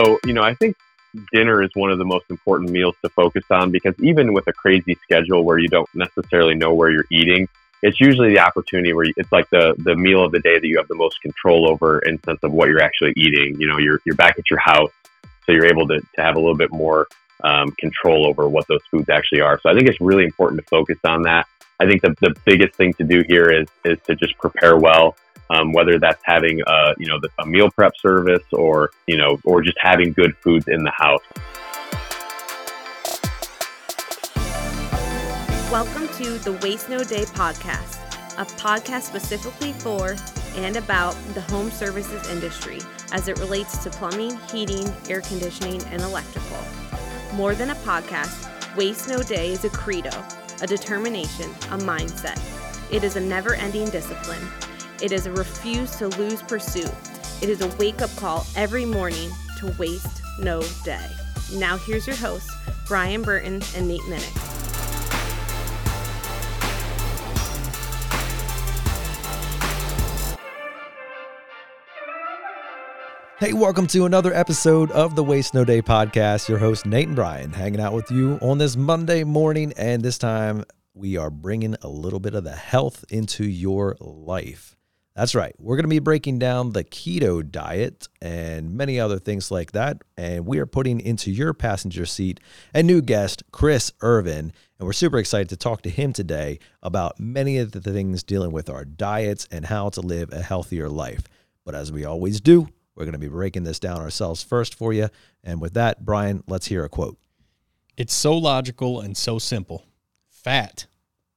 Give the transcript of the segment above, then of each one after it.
So, you know, I think dinner is one of the most important meals to focus on because even with a crazy schedule where you don't necessarily know where you're eating, it's usually the opportunity where it's like the the meal of the day that you have the most control over in sense of what you're actually eating. You know, you're you're back at your house, so you're able to, to have a little bit more um, control over what those foods actually are. So I think it's really important to focus on that. I think the, the biggest thing to do here is is to just prepare well um, whether that's having a you know a meal prep service or you know or just having good foods in the house. Welcome to the Waste No Day podcast, a podcast specifically for and about the home services industry as it relates to plumbing, heating, air conditioning, and electrical. More than a podcast, Waste No Day is a credo, a determination, a mindset. It is a never ending discipline it is a refuse to lose pursuit. It is a wake up call every morning to waste no day. Now, here's your hosts, Brian Burton and Nate Minnick. Hey, welcome to another episode of the Waste No Day podcast. Your host, Nate and Brian, hanging out with you on this Monday morning. And this time, we are bringing a little bit of the health into your life. That's right. We're going to be breaking down the keto diet and many other things like that. And we are putting into your passenger seat a new guest, Chris Irvin. And we're super excited to talk to him today about many of the things dealing with our diets and how to live a healthier life. But as we always do, we're going to be breaking this down ourselves first for you. And with that, Brian, let's hear a quote. It's so logical and so simple. Fat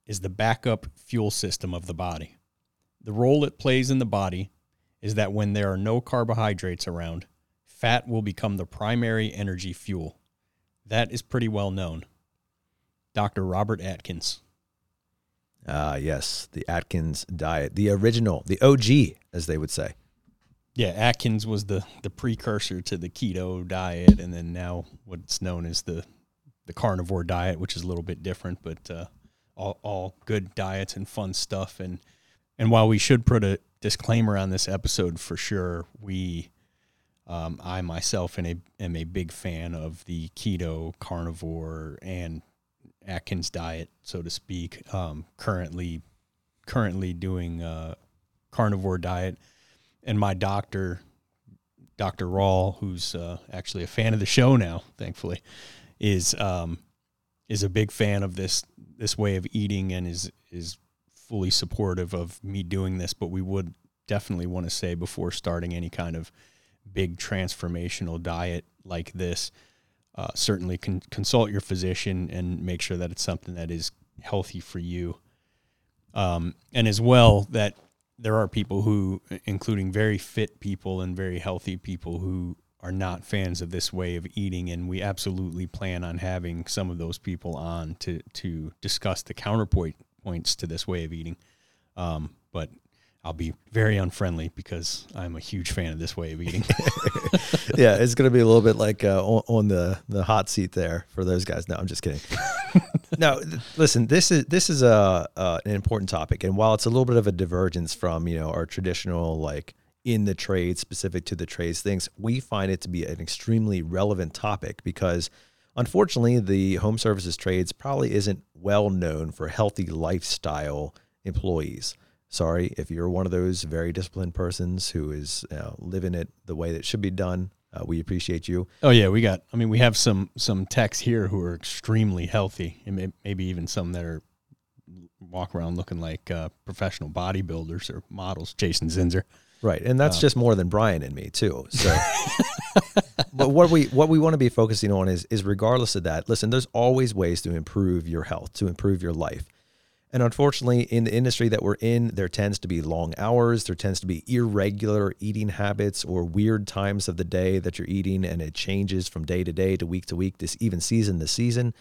is the backup fuel system of the body. The role it plays in the body is that when there are no carbohydrates around, fat will become the primary energy fuel. That is pretty well known. Dr. Robert Atkins. Ah, uh, yes, the Atkins diet, the original, the OG, as they would say. Yeah, Atkins was the the precursor to the keto diet, and then now what's known as the the carnivore diet, which is a little bit different, but uh, all all good diets and fun stuff. And and while we should put a disclaimer on this episode for sure, we, um, I myself am a, am a big fan of the keto, carnivore, and Atkins diet, so to speak. Um, currently, currently doing a carnivore diet, and my doctor, Dr. Rawl, who's uh, actually a fan of the show now, thankfully, is um, is a big fan of this this way of eating and is is fully supportive of me doing this, but we would definitely want to say before starting any kind of big transformational diet like this, uh, certainly con- consult your physician and make sure that it's something that is healthy for you. Um, and as well, that there are people who, including very fit people and very healthy people, who are not fans of this way of eating, and we absolutely plan on having some of those people on to to discuss the counterpoint points to this way of eating. Um, but I'll be very unfriendly because I'm a huge fan of this way of eating. yeah, it's going to be a little bit like uh, on, on, the the hot seat there for those guys. No, I'm just kidding. no, listen, this is this is a uh, an important topic, and while it's a little bit of a divergence from you know our traditional like in the trade specific to the trades things, we find it to be an extremely relevant topic because Unfortunately, the home services trades probably isn't well known for healthy lifestyle employees. Sorry if you're one of those very disciplined persons who is uh, living it the way that should be done. Uh, we appreciate you. Oh yeah, we got. I mean, we have some some techs here who are extremely healthy, and maybe even some that are walk around looking like uh, professional bodybuilders or models. Jason Zinzer. Right, and that's um, just more than Brian and me too. So, but what we what we want to be focusing on is is regardless of that. Listen, there's always ways to improve your health, to improve your life, and unfortunately, in the industry that we're in, there tends to be long hours, there tends to be irregular eating habits or weird times of the day that you're eating, and it changes from day to day to week to week, this even season to season,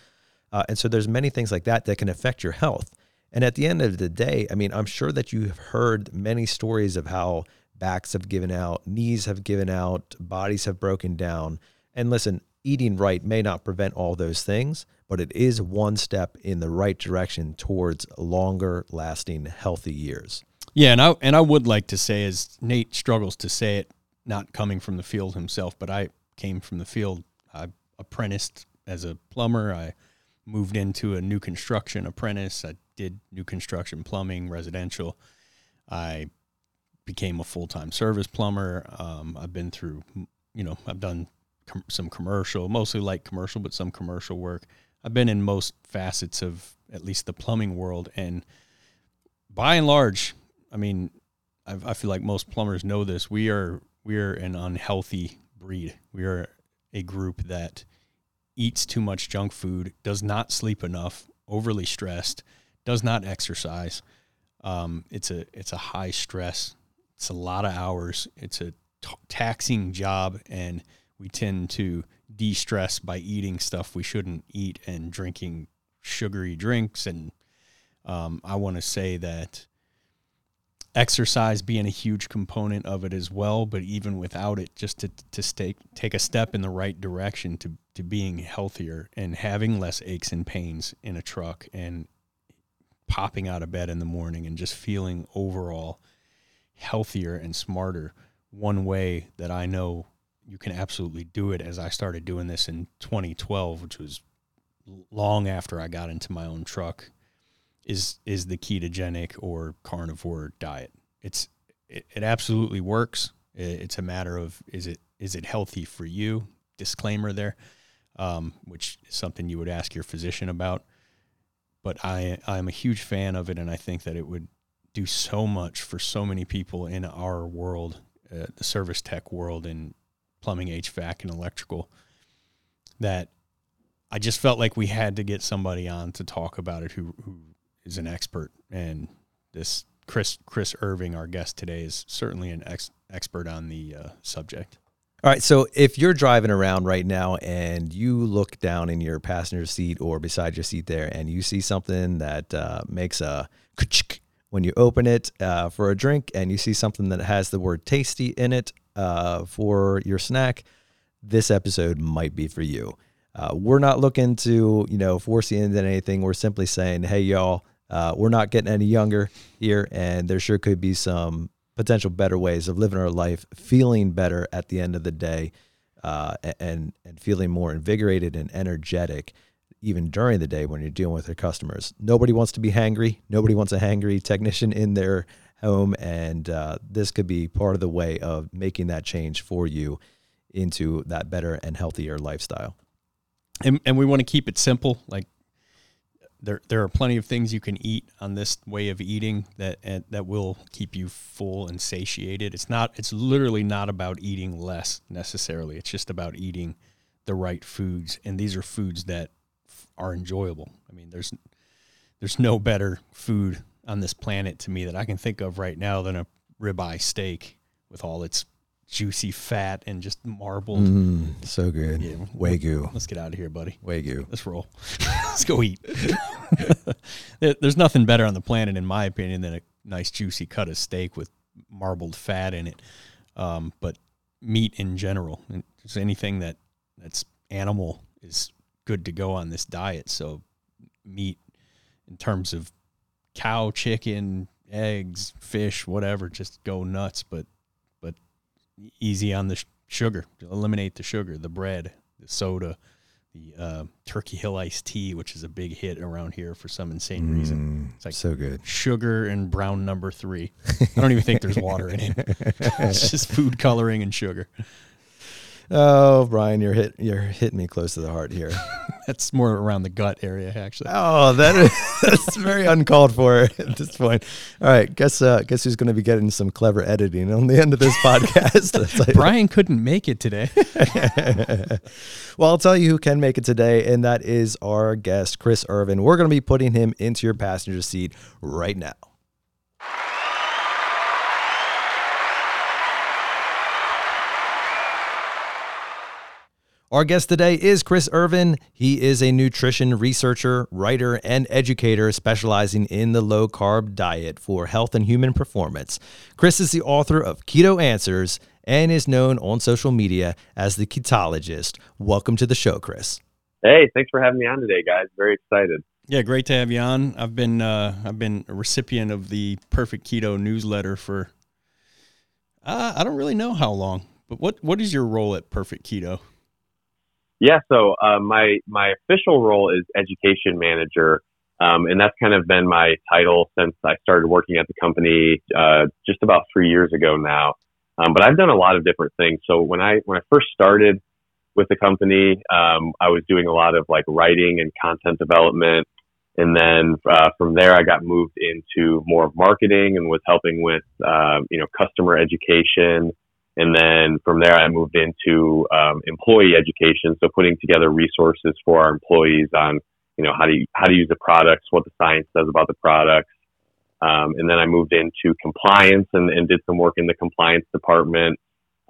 uh, and so there's many things like that that can affect your health. And at the end of the day, I mean, I'm sure that you have heard many stories of how backs have given out, knees have given out, bodies have broken down. And listen, eating right may not prevent all those things, but it is one step in the right direction towards longer lasting healthy years. Yeah, and I and I would like to say as Nate struggles to say it not coming from the field himself, but I came from the field. I apprenticed as a plumber. I moved into a new construction apprentice. I did new construction plumbing, residential. I became a full time service plumber. Um, I've been through, you know, I've done com- some commercial, mostly light commercial, but some commercial work. I've been in most facets of at least the plumbing world, and by and large, I mean, I, I feel like most plumbers know this. We are we are an unhealthy breed. We are a group that eats too much junk food, does not sleep enough, overly stressed, does not exercise. Um, it's a it's a high stress. It's a lot of hours. It's a t- taxing job, and we tend to de-stress by eating stuff we shouldn't eat and drinking sugary drinks. And um, I want to say that exercise being a huge component of it as well. But even without it, just to to stay, take a step in the right direction to to being healthier and having less aches and pains in a truck and popping out of bed in the morning and just feeling overall healthier and smarter. One way that I know you can absolutely do it as I started doing this in 2012, which was long after I got into my own truck is is the ketogenic or carnivore diet. It's it, it absolutely works. It's a matter of is it is it healthy for you? Disclaimer there, um, which is something you would ask your physician about. But I I'm a huge fan of it, and I think that it would do so much for so many people in our world, uh, the service tech world, in plumbing, HVAC, and electrical. That I just felt like we had to get somebody on to talk about it who who is an expert, and this Chris Chris Irvin, our guest today, is certainly an ex- expert on the uh, subject. All right, so if you're driving around right now and you look down in your passenger seat or beside your seat there, and you see something that uh, makes a when you open it uh, for a drink, and you see something that has the word "tasty" in it uh, for your snack, this episode might be for you. Uh, we're not looking to you know force you into anything. We're simply saying, hey, y'all uh, we're not getting any younger here, and there sure could be some potential better ways of living our life, feeling better at the end of the day, uh, and and feeling more invigorated and energetic, even during the day when you're dealing with your customers. Nobody wants to be hangry. Nobody wants a hangry technician in their home, and uh, this could be part of the way of making that change for you into that better and healthier lifestyle. And, and we want to keep it simple, like there there are plenty of things you can eat on this way of eating that that will keep you full and satiated. It's not it's literally not about eating less necessarily. It's just about eating the right foods and these are foods that are enjoyable. I mean, there's there's no better food on this planet to me that I can think of right now than a ribeye steak with all its juicy fat and just marbled. Mm, so good. Yeah, Wagyu. Let's get out of here, buddy. Wagyu. Let's roll. let's go eat. There's nothing better on the planet, in my opinion, than a nice juicy cut of steak with marbled fat in it. Um, but meat in general, just anything that that's animal is good to go on this diet. So meat in terms of cow, chicken, eggs, fish, whatever, just go nuts. But but easy on the sh- sugar. Eliminate the sugar, the bread, the soda, the uh, Turkey Hill iced tea, which is a big hit around here for some insane mm, reason. It's like so good. Sugar and brown number three. I don't even think there's water in it. it's just food coloring and sugar. Oh, Brian, you're hit you're hitting me close to the heart here. that's more around the gut area, actually. Oh, that is that's very uncalled for at this point. All right, guess uh, guess who's going to be getting some clever editing on the end of this podcast? Brian couldn't make it today. well, I'll tell you who can make it today, and that is our guest, Chris Irvin. We're going to be putting him into your passenger seat right now. Our guest today is Chris Irvin. He is a nutrition researcher, writer, and educator specializing in the low carb diet for health and human performance. Chris is the author of Keto Answers and is known on social media as the Ketologist. Welcome to the show, Chris. Hey, thanks for having me on today, guys. Very excited. Yeah, great to have you on. I've been uh, I've been a recipient of the Perfect Keto newsletter for uh, I don't really know how long But what what is your role at Perfect Keto? Yeah, so uh, my my official role is education manager, um, and that's kind of been my title since I started working at the company uh, just about three years ago now. Um, but I've done a lot of different things. So when I when I first started with the company, um, I was doing a lot of like writing and content development, and then uh, from there I got moved into more of marketing and was helping with uh, you know customer education. And then from there, I moved into um, employee education, so putting together resources for our employees on, you know, how to how to use the products, what the science says about the products, um, and then I moved into compliance and, and, did some work in the compliance department.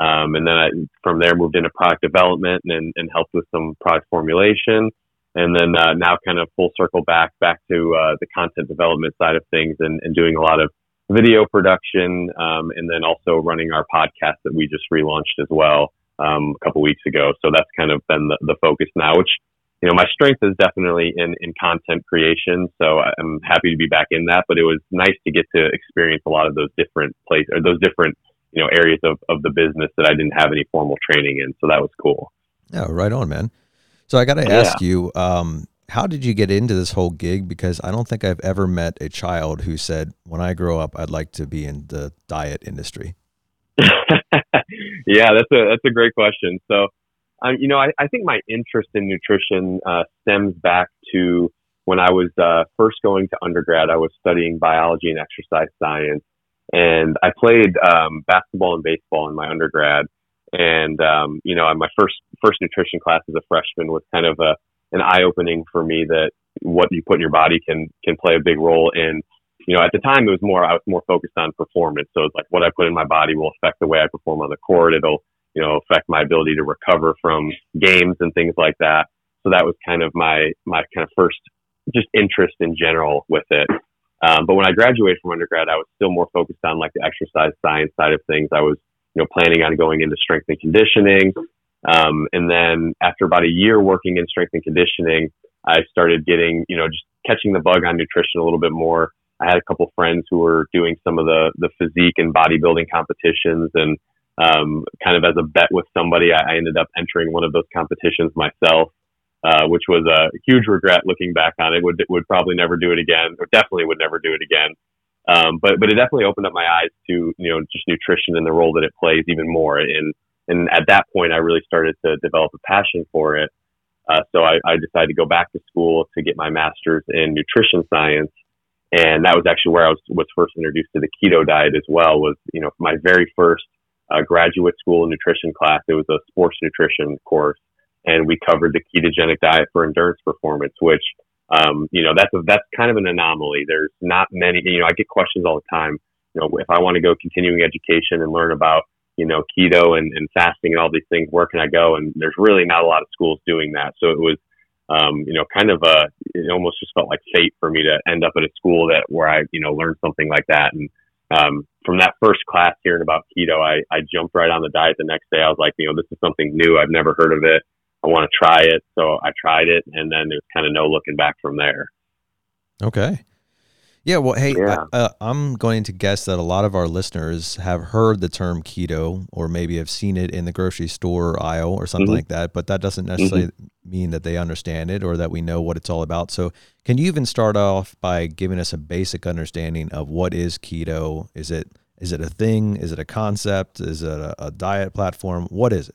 Um, and then I, from there, moved into product development and, and helped with some product formulation. And then uh, now, kind of full circle back back to uh, the content development side of things and, and doing a lot of video production, um, and then also running our podcast that we just relaunched as well um, a couple weeks ago. So that's kind of been the, the focus now, which you know, my strength is definitely in, in content creation. So I'm happy to be back in that, but it was nice to get to experience a lot of those different places or those different, you know, areas of, of the business that I didn't have any formal training in. So that was cool. Yeah, right on, man. So I got to ask yeah. you, um, how did you get into this whole gig? Because I don't think I've ever met a child who said, when I grow up, I'd like to be in the diet industry. yeah, that's a, that's a great question. So, um, you know, I, I, think my interest in nutrition uh, stems back to when I was uh, first going to undergrad. I was studying biology and exercise science, and I played um, basketball and baseball in my undergrad. And um, you know, my first first nutrition class as a freshman was kind of a an eye opening for me that what you put in your body can can play a big role in. You know, at the time it was more I was more focused on performance. So it's like what I put in my body will affect the way I perform on the court. It'll you know, affect my ability to recover from games and things like that. So that was kind of my, my kind of first just interest in general with it. Um, but when I graduated from undergrad, I was still more focused on like the exercise science side of things. I was, you know, planning on going into strength and conditioning. Um, and then after about a year working in strength and conditioning, I started getting, you know, just catching the bug on nutrition a little bit more. I had a couple friends who were doing some of the, the physique and bodybuilding competitions and, um, kind of as a bet with somebody, I, I ended up entering one of those competitions myself, uh, which was a huge regret looking back on it. Would would probably never do it again, or definitely would never do it again. Um, but but it definitely opened up my eyes to you know just nutrition and the role that it plays even more. And and at that point, I really started to develop a passion for it. Uh, so I, I decided to go back to school to get my master's in nutrition science and that was actually where I was was first introduced to the keto diet as well. Was you know my very first a graduate school nutrition class. It was a sports nutrition course, and we covered the ketogenic diet for endurance performance, which um, you know that's a, that's kind of an anomaly. There's not many. You know, I get questions all the time. You know, if I want to go continuing education and learn about you know keto and, and fasting and all these things, where can I go? And there's really not a lot of schools doing that. So it was um, you know, kind of a, it almost just felt like fate for me to end up at a school that where I, you know, learned something like that. And, um, from that first class hearing about keto, I, I jumped right on the diet the next day. I was like, you know, this is something new. I've never heard of it. I want to try it. So I tried it and then there's kind of no looking back from there. Okay. Yeah. Well, hey, yeah. I, uh, I'm going to guess that a lot of our listeners have heard the term keto or maybe have seen it in the grocery store aisle or something mm-hmm. like that, but that doesn't necessarily mm-hmm. mean that they understand it or that we know what it's all about. So, can you even start off by giving us a basic understanding of what is keto? Is it is it a thing? Is it a concept? Is it a, a diet platform? What is it?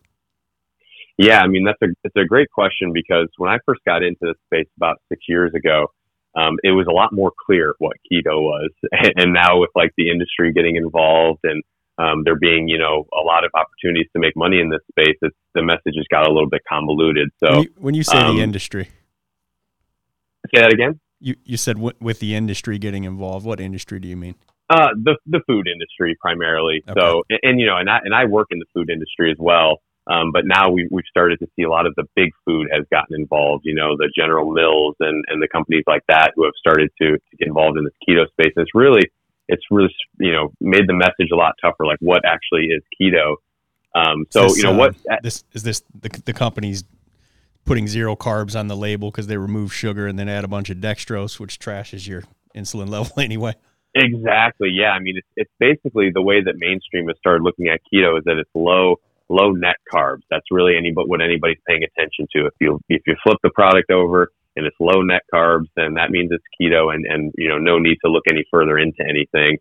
Yeah, I mean that's a it's a great question because when I first got into this space about six years ago, um, it was a lot more clear what keto was. And now with like the industry getting involved and um, there being, you know, a lot of opportunities to make money in this space, it's, the message has got a little bit convoluted. So when you, when you say um, the industry, say that again. You you said w- with the industry getting involved. What industry do you mean? Uh, the the food industry primarily. Okay. So and, and, you know, and I and I work in the food industry as well. Um, but now we, we've started to see a lot of the big food has gotten involved, you know, the General Mills and, and the companies like that who have started to, to get involved in this keto space. And it's really, it's really, you know, made the message a lot tougher, like what actually is keto. Um, so, this, you know, uh, what this is this the, the company's putting zero carbs on the label because they remove sugar and then add a bunch of dextrose, which trashes your insulin level anyway. Exactly. Yeah. I mean, it's, it's basically the way that mainstream has started looking at keto is that it's low low net carbs. That's really any but what anybody's paying attention to. If you if you flip the product over and it's low net carbs, then that means it's keto, and and you know no need to look any further into anything.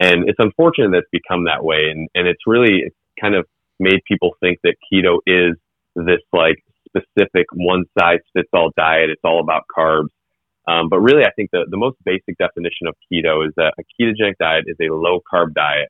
And it's unfortunate that it's become that way, and and it's really kind of made people think that keto is this like specific one size fits all diet. It's all about carbs. Um, but really, I think the, the most basic definition of keto is that a ketogenic diet is a low carb diet.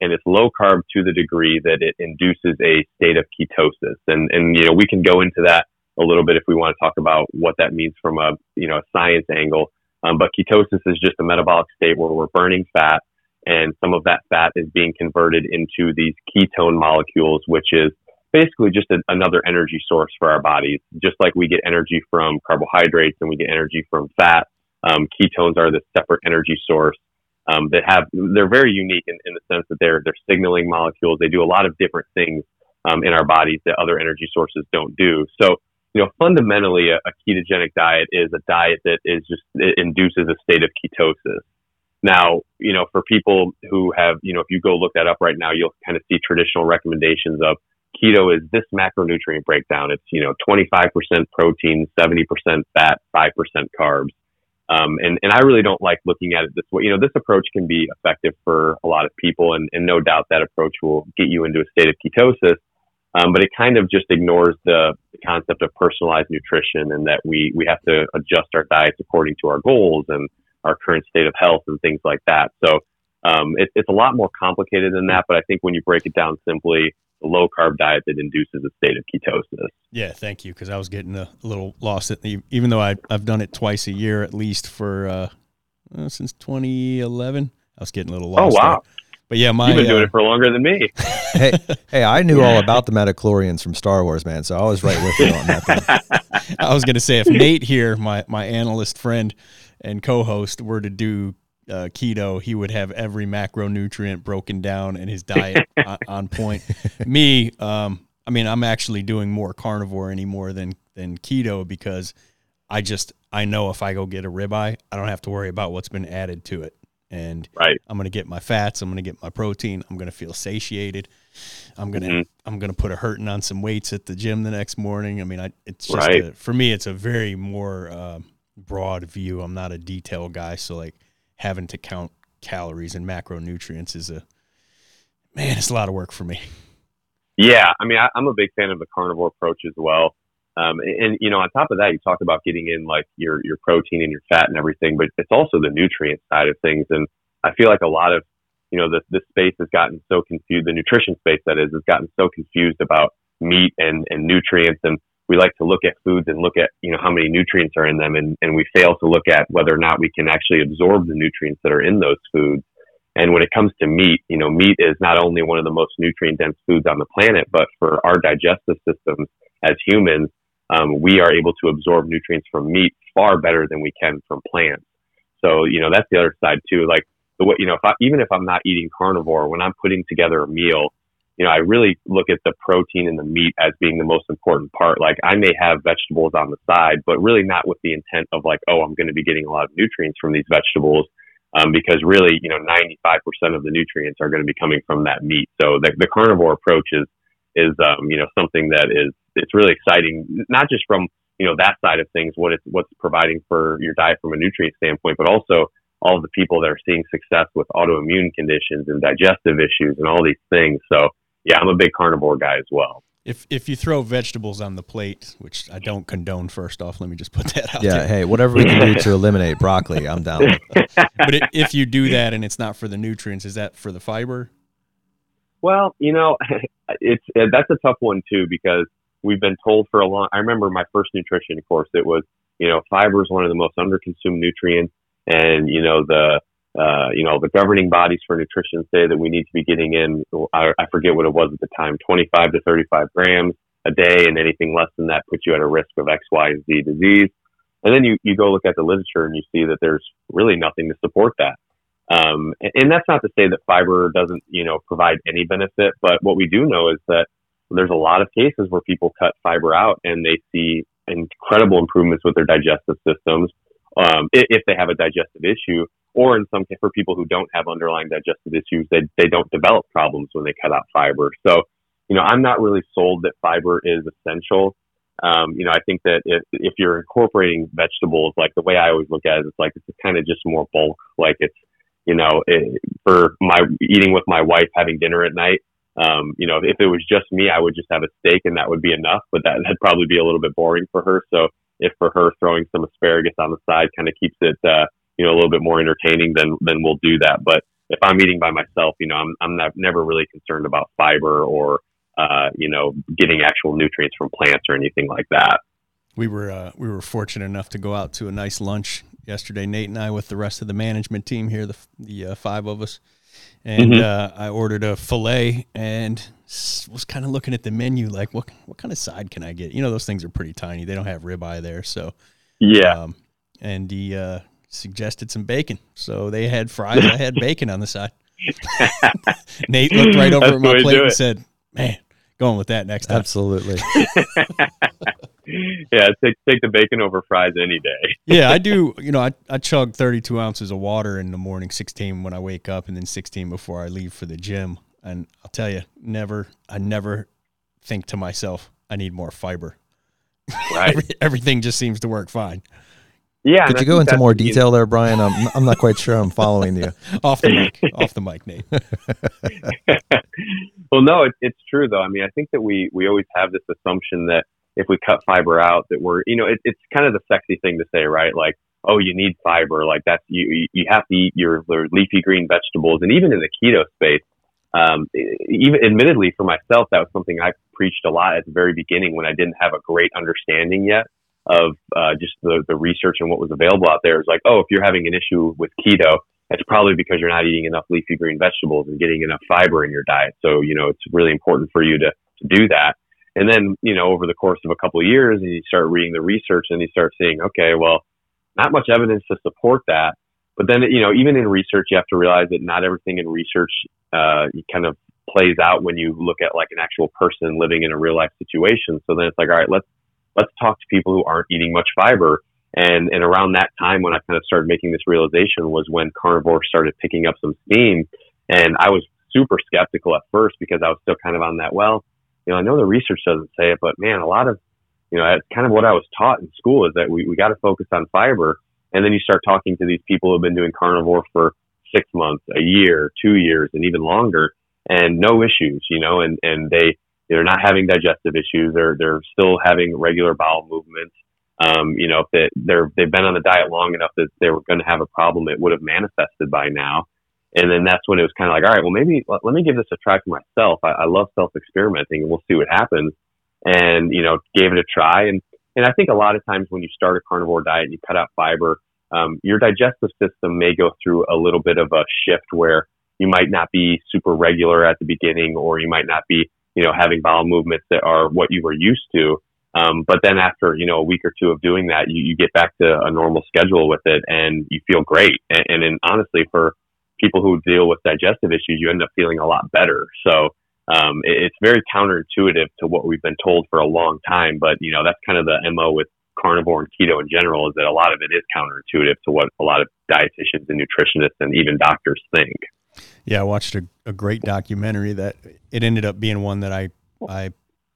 And it's low carb to the degree that it induces a state of ketosis. And, and, you know, we can go into that a little bit if we want to talk about what that means from a, you know, a science angle. Um, but ketosis is just a metabolic state where we're burning fat and some of that fat is being converted into these ketone molecules, which is basically just a, another energy source for our bodies. Just like we get energy from carbohydrates and we get energy from fat, um, ketones are the separate energy source um, that have they're very unique in, in, the sense that they're they're signaling molecules. They do a lot of different things um, in our bodies that other energy sources don't do. So you know, fundamentally, a, a ketogenic diet is a diet that is just induces a state of ketosis. Now, you know, for people who have, you know, if you go look that up right now, you'll kind of see traditional recommendations of keto is this macronutrient breakdown. It's, you know, 25% protein, 70% fat, 5% carbs. Um, and, and I really don't like looking at it this way. You know, this approach can be effective for a lot of people, and, and no doubt that approach will get you into a state of ketosis. Um, but it kind of just ignores the, concept of personalized nutrition and that we, we have to adjust our diets according to our goals and our current state of health and things like that. So um, it, it's a lot more complicated than that. But I think when you break it down simply, a low carb diet that induces a state of ketosis. Yeah, thank you. Because I was getting a little lost at the, even though I, I've done it twice a year at least for uh, uh, since 2011. I was getting a little lost. Oh wow! There. But yeah, my you've been doing uh, it for longer than me. hey, hey, I knew all about the midi-chlorians from Star Wars, man. So I was right with you on that. I was going to say if Nate here, my my analyst friend and co-host, were to do uh, keto, he would have every macronutrient broken down and his diet on, on, point. Me, um, I mean, I'm actually doing more carnivore anymore than than keto because I just I know if I go get a ribeye, I don't have to worry about what's been added to it, and right. I'm gonna get my fats, I'm gonna get my protein, I'm gonna feel satiated. I'm gonna mm-hmm. I'm gonna put a hurting on some weights at the gym the next morning. I mean, I it's just right. a, for me, it's a very more uh, broad view. I'm not a detail guy, so like having to count calories and macronutrients is a man, it's a lot of work for me. Yeah, I mean, I, am a big fan of the carnivore approach as well. Um, and, and, you know, on top of that, you talk about getting in like your your protein and your fat and everything, but it's also the nutrient side of things. And I feel like a lot of you know, this this space has gotten so confused. The nutrition space that is has gotten so confused about meat and and nutrients and we like to look at foods and look at you know how many nutrients are in them and, and we fail to look at whether or not we can actually absorb the nutrients that are in those foods. And when it comes to meat you know meat is not only one of the most nutrient dense foods on the planet but for our digestive systems as humans um, we are able to absorb nutrients from meat far better than we can from plants. So you know that's the other side too like the way you know if I, even if i'm not eating carnivore when i'm putting together a meal you know, I really look at the protein and the meat as being the most important part. Like I may have vegetables on the side, but really not with the intent of like, oh, I'm going to be getting a lot of nutrients from these vegetables. Um, because really, you know, 95% of the nutrients are going to be coming from that meat. So the, the carnivore approach is, is, um, you know, something that is, it's really exciting, not just from, you know, that side of things, what it's, what's providing for your diet from a nutrient standpoint, but also all of the people that are seeing success with autoimmune conditions and digestive issues and all these things. So, yeah, I'm a big carnivore guy as well. If if you throw vegetables on the plate, which I don't condone, first off, let me just put that out. Yeah, there. hey, whatever we can do to eliminate broccoli, I'm down. With it. But if you do that and it's not for the nutrients, is that for the fiber? Well, you know, it's uh, that's a tough one too because we've been told for a long. I remember my first nutrition course. It was you know fiber is one of the most underconsumed nutrients, and you know the uh, you know, the governing bodies for nutrition say that we need to be getting in, I, I forget what it was at the time, 25 to 35 grams a day, and anything less than that puts you at a risk of X, Y, Z disease. And then you, you go look at the literature and you see that there's really nothing to support that. Um, and, and that's not to say that fiber doesn't, you know, provide any benefit, but what we do know is that there's a lot of cases where people cut fiber out and they see incredible improvements with their digestive systems um, if they have a digestive issue, or in some case for people who don't have underlying digestive issues, they, they don't develop problems when they cut out fiber. So, you know, I'm not really sold that fiber is essential. Um, you know, I think that if, if you're incorporating vegetables, like the way I always look at it, it's like it's kind of just more bulk. Like it's, you know, it, for my eating with my wife, having dinner at night, um, you know, if it was just me, I would just have a steak and that would be enough, but that, that'd probably be a little bit boring for her. So if for her throwing some asparagus on the side kind of keeps it, uh, you know, a little bit more entertaining, then, then we'll do that. But if I'm eating by myself, you know, I'm, I'm not, never really concerned about fiber or, uh, you know, getting actual nutrients from plants or anything like that. We were, uh, we were fortunate enough to go out to a nice lunch yesterday, Nate and I, with the rest of the management team here, the, the uh, five of us. And mm-hmm. Uh, I ordered a filet and was kind of looking at the menu like, what, what kind of side can I get? You know, those things are pretty tiny. They don't have ribeye there. So, yeah. Um, and the, uh, suggested some bacon. So they had fries. I had bacon on the side. Nate looked right over That's at my plate and said, "Man, going with that next time." Absolutely. yeah, take take the bacon over fries any day. yeah, I do. You know, I I chug 32 ounces of water in the morning, 16 when I wake up, and then 16 before I leave for the gym. And I'll tell you, never, I never think to myself, I need more fiber. Right. Every, everything just seems to work fine. Yeah. Could you go into more detail there, Brian? I'm, I'm not quite sure I'm following you. off the mic, off the mic, Nate. well, no, it, it's true though. I mean, I think that we we always have this assumption that if we cut fiber out, that we're you know it, it's kind of the sexy thing to say, right? Like, oh, you need fiber. Like that's you you have to eat your, your leafy green vegetables, and even in the keto space. Um, even admittedly for myself, that was something I preached a lot at the very beginning when I didn't have a great understanding yet of uh, just the, the research and what was available out there is like, oh, if you're having an issue with keto, it's probably because you're not eating enough leafy green vegetables and getting enough fiber in your diet. So, you know, it's really important for you to, to do that. And then, you know, over the course of a couple of years, and you start reading the research and you start seeing, okay, well, not much evidence to support that. But then, you know, even in research, you have to realize that not everything in research uh, kind of plays out when you look at like an actual person living in a real life situation. So then it's like, all right, let's let's talk to people who aren't eating much fiber. And, and around that time when I kind of started making this realization was when carnivore started picking up some steam. And I was super skeptical at first because I was still kind of on that, well, you know, I know the research doesn't say it, but man, a lot of, you know, that's kind of what I was taught in school is that we, we got to focus on fiber. And then you start talking to these people who have been doing carnivore for six months, a year, two years, and even longer, and no issues, you know, and, and they, they're not having digestive issues. They're they're still having regular bowel movements. Um, you know, if they, they're they've been on the diet long enough that they were going to have a problem, it would have manifested by now. And then that's when it was kind of like, all right, well, maybe let, let me give this a try for myself. I, I love self experimenting, and we'll see what happens. And you know, gave it a try. And and I think a lot of times when you start a carnivore diet and you cut out fiber, um, your digestive system may go through a little bit of a shift where you might not be super regular at the beginning, or you might not be you know, having bowel movements that are what you were used to. Um, but then after, you know, a week or two of doing that, you, you get back to a normal schedule with it and you feel great. And, and honestly, for people who deal with digestive issues, you end up feeling a lot better. So, um, it, it's very counterintuitive to what we've been told for a long time. But, you know, that's kind of the MO with carnivore and keto in general is that a lot of it is counterintuitive to what a lot of dietitians and nutritionists and even doctors think. Yeah, I watched a, a great documentary that it ended up being one that I I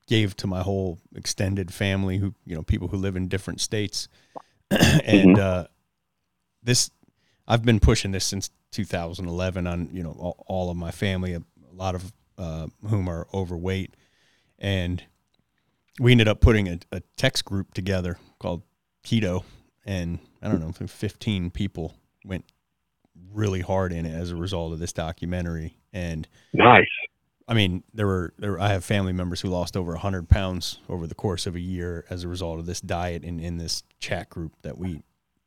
gave to my whole extended family who you know people who live in different states. And mm-hmm. uh, this I've been pushing this since 2011 on you know all, all of my family a, a lot of uh, whom are overweight. And we ended up putting a, a text group together called keto. And I don't know 15 people went really hard in it as a result of this documentary. And nice. I mean, there were there. I have family members who lost over hundred pounds over the course of a year as a result of this diet and in this chat group that we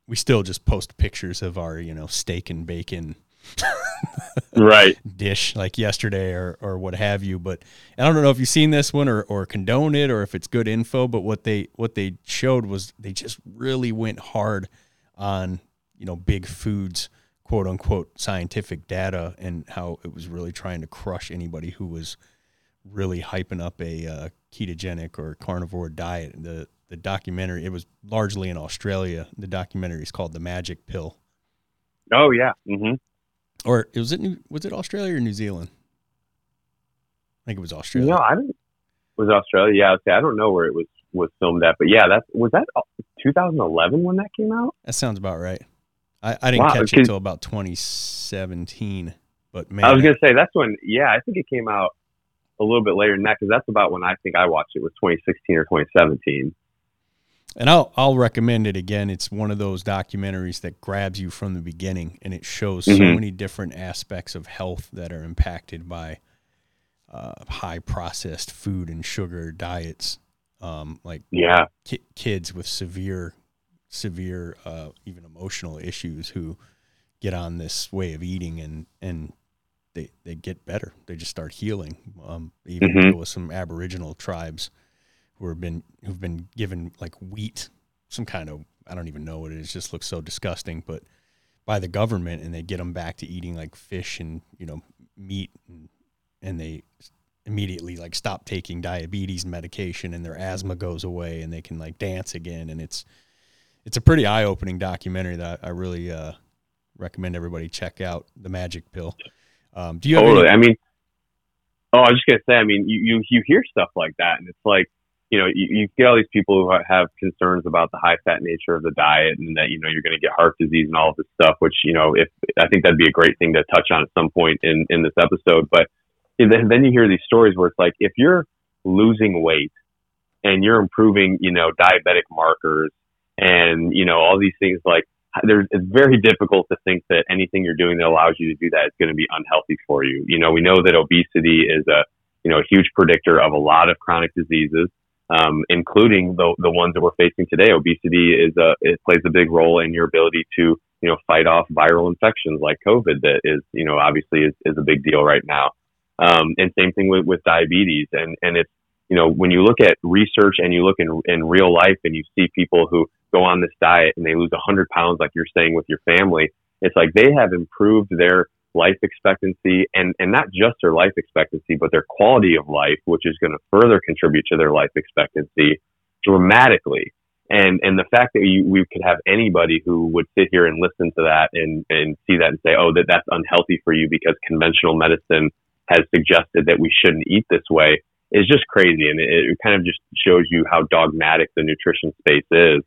we still just post pictures of our you know steak and bacon right dish like yesterday or or what have you but i don't know if you've seen this one or or condone it or if it's good info but what they what they showed was they just really went hard on you know big foods quote unquote scientific data and how it was really trying to crush anybody who was really hyping up a uh, ketogenic or carnivore diet. The the documentary it was largely in Australia. The documentary is called The Magic Pill. Oh yeah. Mm-hmm. Or was it New, was it Australia or New Zealand? I think it was Australia. No, I didn't. Was Australia? Yeah, okay. I don't know where it was was filmed at, but yeah, that was that 2011 when that came out. That sounds about right. I, I didn't Wow, catch it until about 2017, but man, I was gonna say that's when. Yeah, I think it came out a little bit later than that because that's about when I think I watched it was 2016 or 2017. and I'll I'll recommend it again. It's one of those documentaries that grabs you from the beginning, and it shows so Mhm. many different aspects of health that are impacted by uh, high processed food and sugar diets, um, like Yeah, ki- kids with severe, severe, uh, even emotional issues who get on this way of eating and and they they get better. They just start healing. Um, even Mhm. deal with some Aboriginal tribes who have been who've been given like wheat, some kind of I don't even know what it is. Just looks so disgusting, but by the government, and they get them back to eating like fish and you know meat, and, and they immediately like stop taking diabetes medication and their asthma goes away and they can like dance again and it's it's a pretty eye-opening documentary that I, really uh, recommend everybody check out the magic pill um, do you have totally. any, I mean, oh, I was just gonna say. I mean, you you, you hear stuff like that, and it's like you know you, you get all these people who have concerns about the high fat nature of the diet, and that you know you're going to get heart disease and all of this stuff. Which you know, if I think that'd be a great thing to touch on at some point in in this episode. But then then you hear these stories where it's like if you're losing weight and you're improving, you know, diabetic markers and you know all these things like there's it's very difficult to think that anything you're doing that allows you to do that is going to be unhealthy for you. You know, we know that obesity is a you know a huge predictor of a lot of chronic diseases, um, including the the ones that we're facing today. Obesity is a it plays a big role in your ability to you know fight off viral infections like COVID that is you know obviously is, is a big deal right now. Um, and same thing with, with diabetes and and it's you know when you look at research and you look in in real life and you see people who go on this diet and they lose 100 pounds like you're saying with your family it's like they have improved their life expectancy and and not just their life expectancy but their quality of life which is going to further contribute to their life expectancy dramatically. And and the fact that you, we could have anybody who would sit here and listen to that and and see that and say oh that that's unhealthy for you because conventional medicine has suggested that we shouldn't eat this way is just crazy. And it, it kind of just shows you how dogmatic the nutrition space is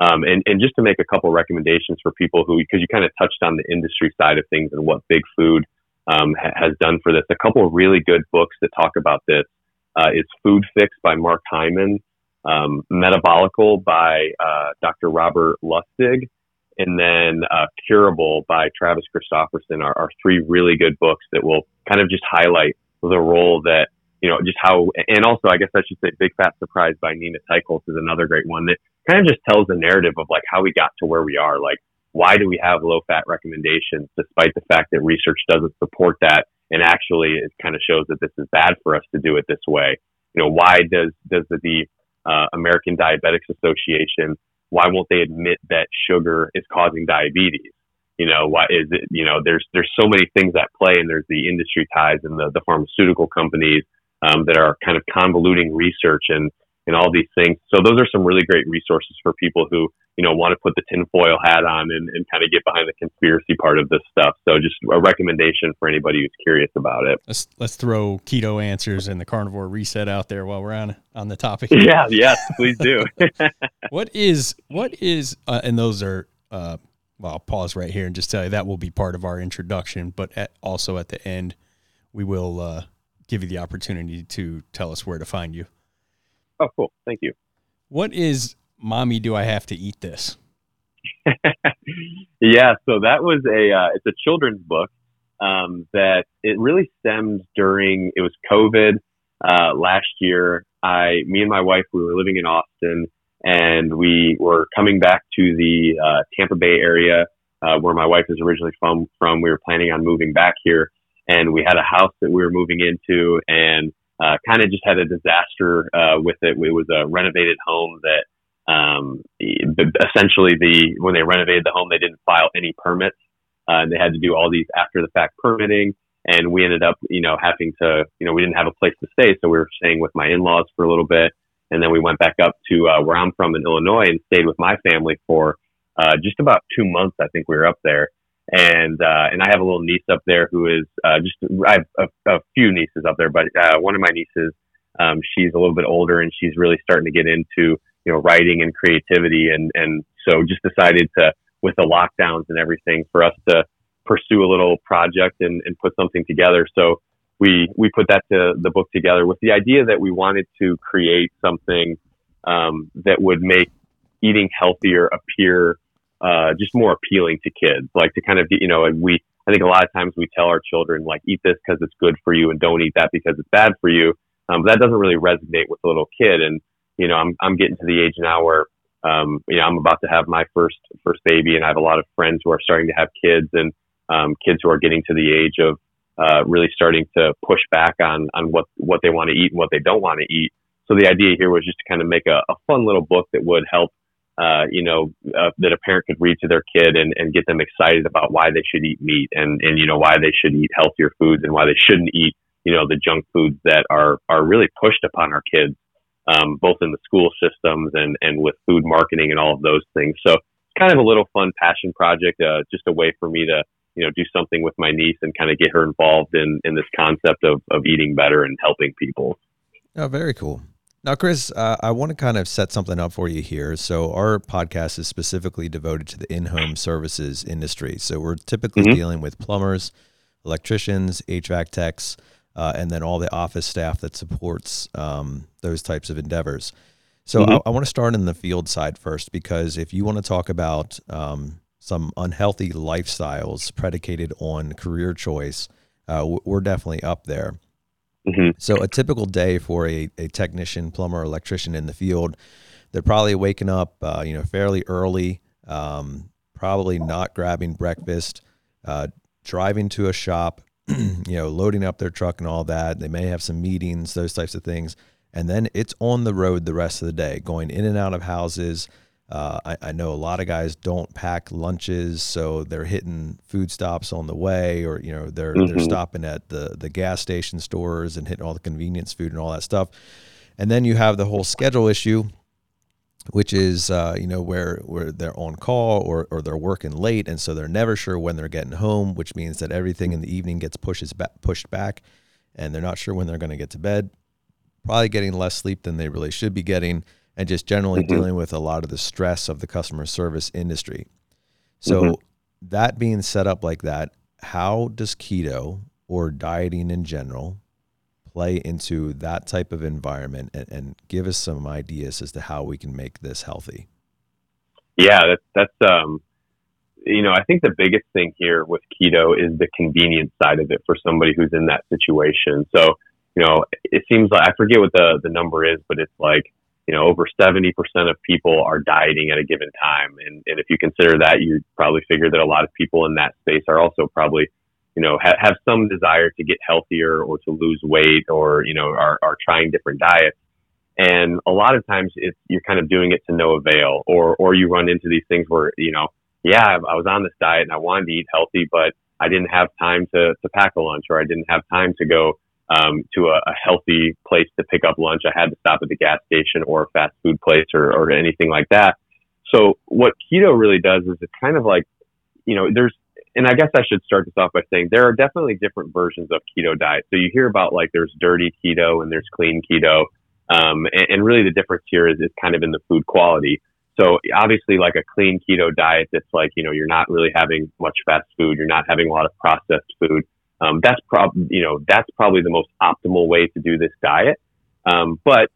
um, and, and just to make a couple recommendations for people who, because you kind of touched on the industry side of things and what big food um, ha- has done for this, a couple really good books that talk about this uh, is Food Fix by Mark Hyman, um, Metabolical by uh, Dr. Robert Lustig, and then uh, Curable by Travis Christofferson are, are three really good books that will kind of just highlight the role that you know, just how, and also I guess I should say Big Fat Surprise by Nina Teicholz is another great one that kind of just tells the narrative of like how we got to where we are. Like, why do we have low fat recommendations despite the fact that research doesn't support that? And actually it kind of shows that this is bad for us to do it this way. You know, why does, does the, the uh, American Diabetics Association, why won't they admit that sugar is causing diabetes? You know, why is it, you know, there's, there's so many things at play and there's the industry ties and the, the pharmaceutical companies um, that are kind of convoluting research and and all these things. So those are some really great resources for people who you know want to put the tinfoil hat on and, and kind of get behind the conspiracy part of this stuff. So just a recommendation for anybody who's curious about it. let's let's throw keto answers and the carnivore reset out there while we're on on the topic Yeah, yes, please do. what is what is uh, and those are uh, well I'll pause right here and just tell you that will be part of our introduction but at, also at the end we will uh, give you the opportunity to tell us where to find you oh, cool. Thank you. what is mommy do I have to eat this yeah, so that was a uh, it's a children's book um, that it really stemmed during it was COVID uh, last year. I me and my wife we were living in Austin and we were coming back to the uh, Tampa Bay area uh, where my wife is originally from. From we were planning on moving back here, and we had a house that we were moving into, and uh, kind of just had a disaster uh, with it. It was a renovated home that um, essentially the when they renovated the home, they didn't file any permits. Uh, and they had to do all these after the fact permitting. And we ended up, you know, having to, you know, we didn't have a place to stay, so we were staying with my in-laws for a little bit, and then we went back up to uh, where I'm from in Illinois and stayed with my family for uh, just about two months. I think we were up there, and uh, and I have a little niece up there who is uh, just I have a, a few nieces up there, but uh, one of my nieces, um, she's a little bit older and she's really starting to get into you know writing and creativity, and and so just decided to with the lockdowns and everything for us to pursue a little project and, and put something together. So we we put that to the book together with the idea that we wanted to create something um, that would make eating healthier appear uh, just more appealing to kids. Like to kind of, you know, we, I think a lot of times we tell our children, like, eat this because it's good for you and don't eat that because it's bad for you. Um, but that doesn't really resonate with a little kid. And, you know, I'm, I'm getting to the age now where, um, you know, I'm about to have my first, first baby and I have a lot of friends who are starting to have kids and, um, kids who are getting to the age of, uh, really starting to push back on, on what, what they want to eat and what they don't want to eat. So the idea here was just to kind of make a, a fun little book that would help uh, you know, uh, that a parent could read to their kid and, and get them excited about why they should eat meat and, and, you know, why they should eat healthier foods and why they shouldn't eat, you know, the junk foods that are, are really pushed upon our kids, um, both in the school systems and, and with food marketing and all of those things. So it's kind of a little fun passion project, uh, just a way for me to, you know, do something with my niece and kind of get her involved in, in this concept of, of eating better and helping people. Oh, very cool. Now, Chris, uh, I want to kind of set something up for you here. So, our podcast is specifically devoted to the in home services industry. So, we're typically mm-hmm. dealing with plumbers, electricians, HVAC techs, uh, and then all the office staff that supports um, those types of endeavors. So, mm-hmm. I, I, want to start in the field side first because if you want to talk about um, some unhealthy lifestyles predicated on career choice, uh, we're definitely up there. Mm-hmm. So a typical day for a, a technician, plumber, electrician in the field, they're probably waking up, uh, you know, fairly early, um, probably not grabbing breakfast, uh, driving to a shop, you know, loading up their truck and all that. They may have some meetings, those types of things, and then it's on the road the rest of the day, going in and out of houses, uh, I, I, know a lot of guys don't pack lunches, so they're hitting food stops on the way, or you know they're mm-hmm. they're stopping at the the gas station stores and hitting all the convenience food and all that stuff. And then you have the whole schedule issue, which is uh, you know where where they're on call or or they're working late, and so they're never sure when they're getting home, which means that everything in the evening gets pushes back, pushed back, and they're not sure when they're going to get to bed. Probably getting less sleep than they really should be getting and just generally mm-hmm. dealing with a lot of the stress of the customer service industry. So, mm-hmm. that being set up like that, how does keto or dieting in general play into that type of environment and, and give us some ideas as to how we can make this healthy? Yeah, that's, that's, um, you know, I think the biggest thing here with keto is the convenience side of it for somebody who's in that situation. So, you know, it seems like I forget what the the number is, but it's like you know, over 70% of people are dieting at a given time. And, and if you consider that, you probably figure that a lot of people in that space are also probably, you know, ha- have some desire to get healthier or to lose weight or, you know, are, are trying different diets. And a lot of times it's, you're kind of doing it to no avail or, or you run into these things where, you know, yeah, I was on this diet and I wanted to eat healthy, but I didn't have time to, to pack a lunch or I didn't have time to go um, to a, a, healthy place to pick up lunch. I had to stop at the gas station or a fast food place or, or anything like that. So what keto really does is it's kind of like, you know, there's, and I guess I should start this off by saying there are definitely different versions of keto diet. So you hear about like there's dirty keto and there's clean keto. Um, and, and really the difference here is, is kind of in the food quality. So obviously like a clean keto diet that's like, you know, you're not really having much fast food. You're not having a lot of processed food. Um, that's prob you know that's probably the most optimal way to do this diet. Um, but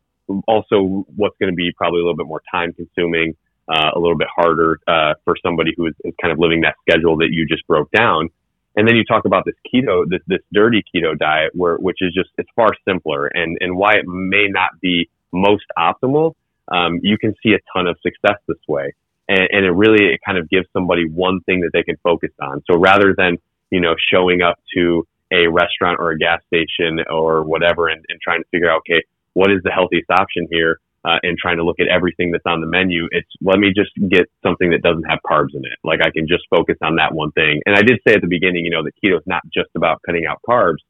also, what's going to be probably a little bit more time consuming, uh, a little bit harder uh, for somebody who is, is, kind of living that schedule that you just broke down. And then you talk about this keto, this this dirty keto diet, where which is just it's far simpler, and and why it may not be most optimal. Um, you can see a ton of success this way, and, and it really it kind of gives somebody one thing that they can focus on. So rather than you know, showing up to a restaurant or a gas station or whatever and, and trying to figure out, okay, what is the healthiest option here? Uh, and trying to look at everything that's on the menu. It's let me just get something that doesn't have carbs in it. Like I can just focus on that one thing. And I did say at the beginning, you know, that keto is not just about cutting out carbs,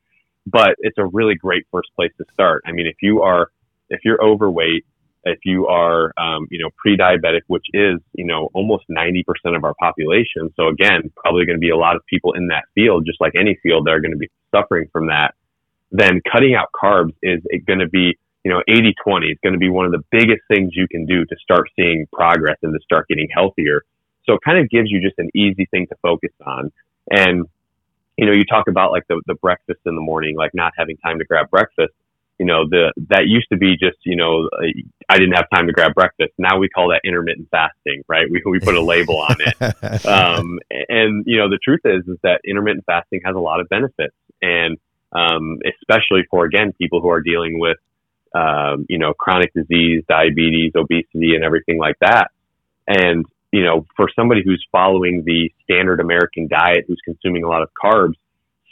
but it's a really great first place to start. I mean, if you are, if you're overweight, if you are, um, you know, pre-diabetic, which is, you know, almost 90% of our population. So again, probably going to be a lot of people in that field, just like any field, that are going to be suffering from that. Then cutting out carbs is going to be, you know, 80 20 is going to be one of the biggest things you can do to start seeing progress and to start getting healthier. So it kind of gives you just an easy thing to focus on. And, you know, you talk about like the, the breakfast in the morning, like not having time to grab breakfast you know, the that used to be just, you know, I didn't have time to grab breakfast. Now we call that intermittent fasting, right? We we put a label on it. um, and you know, the truth is is that intermittent fasting has a lot of benefits, and um, especially for again people who are dealing with, um, you know, chronic disease, diabetes, obesity, and everything like that. And you know, for somebody who's following the standard American diet, who's consuming a lot of carbs,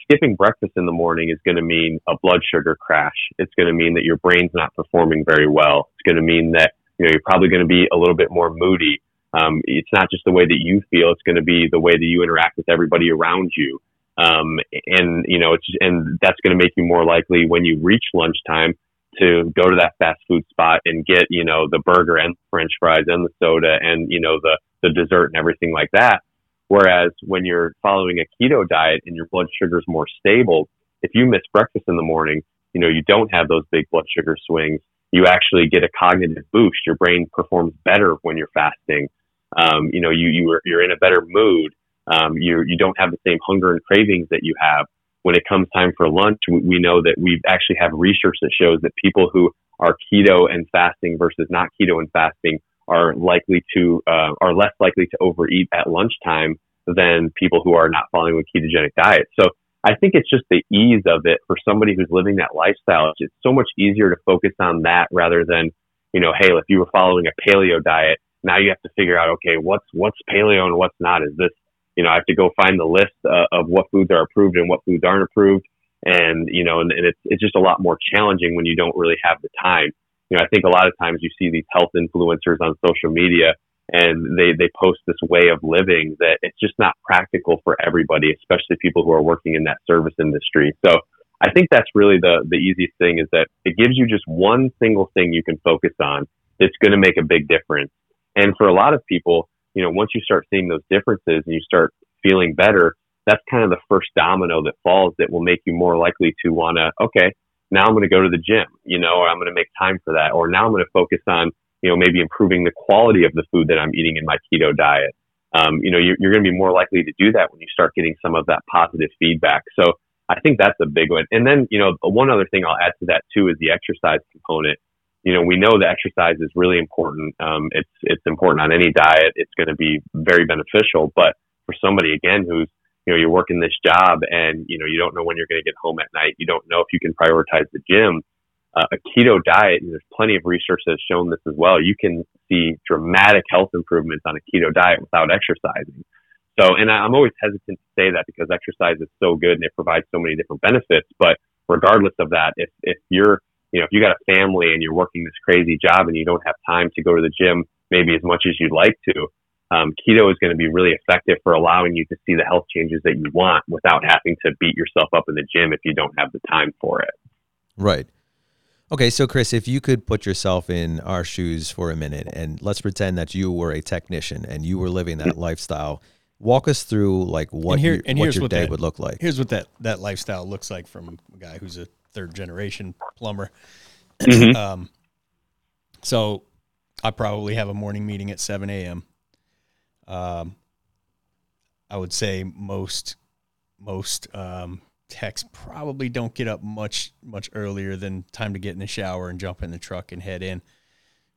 skipping breakfast in the morning is going to mean a blood sugar crash. It's going to mean that your brain's not performing very well. It's going to mean that you know you're probably going to be a little bit more moody. Um, it's not just the way that you feel; it's going to be the way that you interact with everybody around you. Um, and you know, it's and that's going to make you more likely when you reach lunchtime to go to that fast food spot and get you know the burger and French fries and the soda and you know the the dessert and everything like that Whereas when you're following a keto diet and your blood sugar is more stable, if you miss breakfast in the morning, you know, you don't have those big blood sugar swings. You actually get a cognitive boost. Your brain performs better when you're fasting. Um, you know, you, you are, you're in a better mood. Um, you, you don't have the same hunger and cravings that you have. When it comes time for lunch, we, we know that we actually have research that shows that people who are keto and fasting versus not keto and fasting are likely to uh, are less likely to overeat at lunchtime than people who are not following a ketogenic diet. So I think it's just the ease of it for somebody who's living that lifestyle. It's so much easier to focus on that rather than, you know, hey, if you were following a paleo diet, now you have to figure out, okay, what's what's paleo and what's not. Is this, you know, I have to go find the list uh, of what foods are approved and what foods aren't approved, and you know, and, and it's it's just a lot more challenging when you don't really have the time you know, I think a lot of times you see these health influencers on social media and they, they post this way of living that it's just not practical for everybody, especially people who are working in that service industry. So I think that's really the, the easiest thing is that it gives you just one single thing you can focus on that's going to make a big difference. And for a lot of people, you know, once you start seeing those differences and you start feeling better, that's kind of the first domino that falls that will make you more likely to want to, okay, now I'm going to go to the gym, you know, or I'm going to make time for that. Or now I'm going to focus on, you know, maybe improving the quality of the food that I'm eating in my keto diet. Um, you know, you're, you're going to be more likely to do that when you start getting some of that positive feedback. So I think that's a big one. And then, you know, one other thing I'll add to that too is the exercise component. You know, we know that exercise is really important. Um, it's, it's important on any diet. It's going to be very beneficial. But for somebody, again, who's you know, you're working this job and, you know, you don't know when you're going to get home at night. You don't know if you can prioritize the gym. Uh, a keto diet, and there's plenty of research that has shown this as well. You can see dramatic health improvements on a keto diet without exercising. So, and I'm always hesitant to say that because exercise is so good and it provides so many different benefits. But regardless of that, if, if you're, you know, if you got a family and you're working this crazy job and you don't have time to go to the gym maybe as much as you'd like to, um, keto is going to be really effective for allowing you to see the health changes that you want without having to beat yourself up in the gym if you don't have the time for it. Right. Okay, so Chris, if you could put yourself in our shoes for a minute and let's pretend that you were a technician and you were living that lifestyle, walk us through like what, and here, your, and what your what day that, would look like. Here's what that, that lifestyle looks like from a guy who's a third generation plumber. Mm-hmm. um, so I probably have a morning meeting at 7 a.m. Um, I would say most most um, techs probably don't get up much much earlier than time to get in the shower and jump in the truck and head in.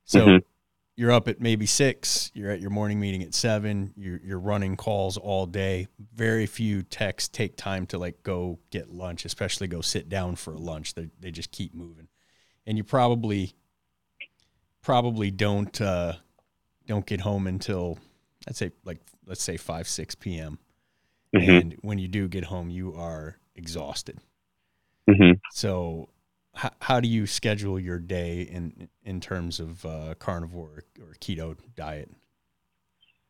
So mm-hmm. you're up at maybe six. You're at your morning meeting at seven. You're you're running calls all day. Very few techs take time to like go get lunch, especially go sit down for lunch. They they just keep moving, and you probably probably don't uh, don't get home until I'd say like let's say five six p.m. Mm-hmm. And when you do get home, you are exhausted. Mm-hmm. So, h- how do you schedule your day in in terms of uh, carnivore or keto diet?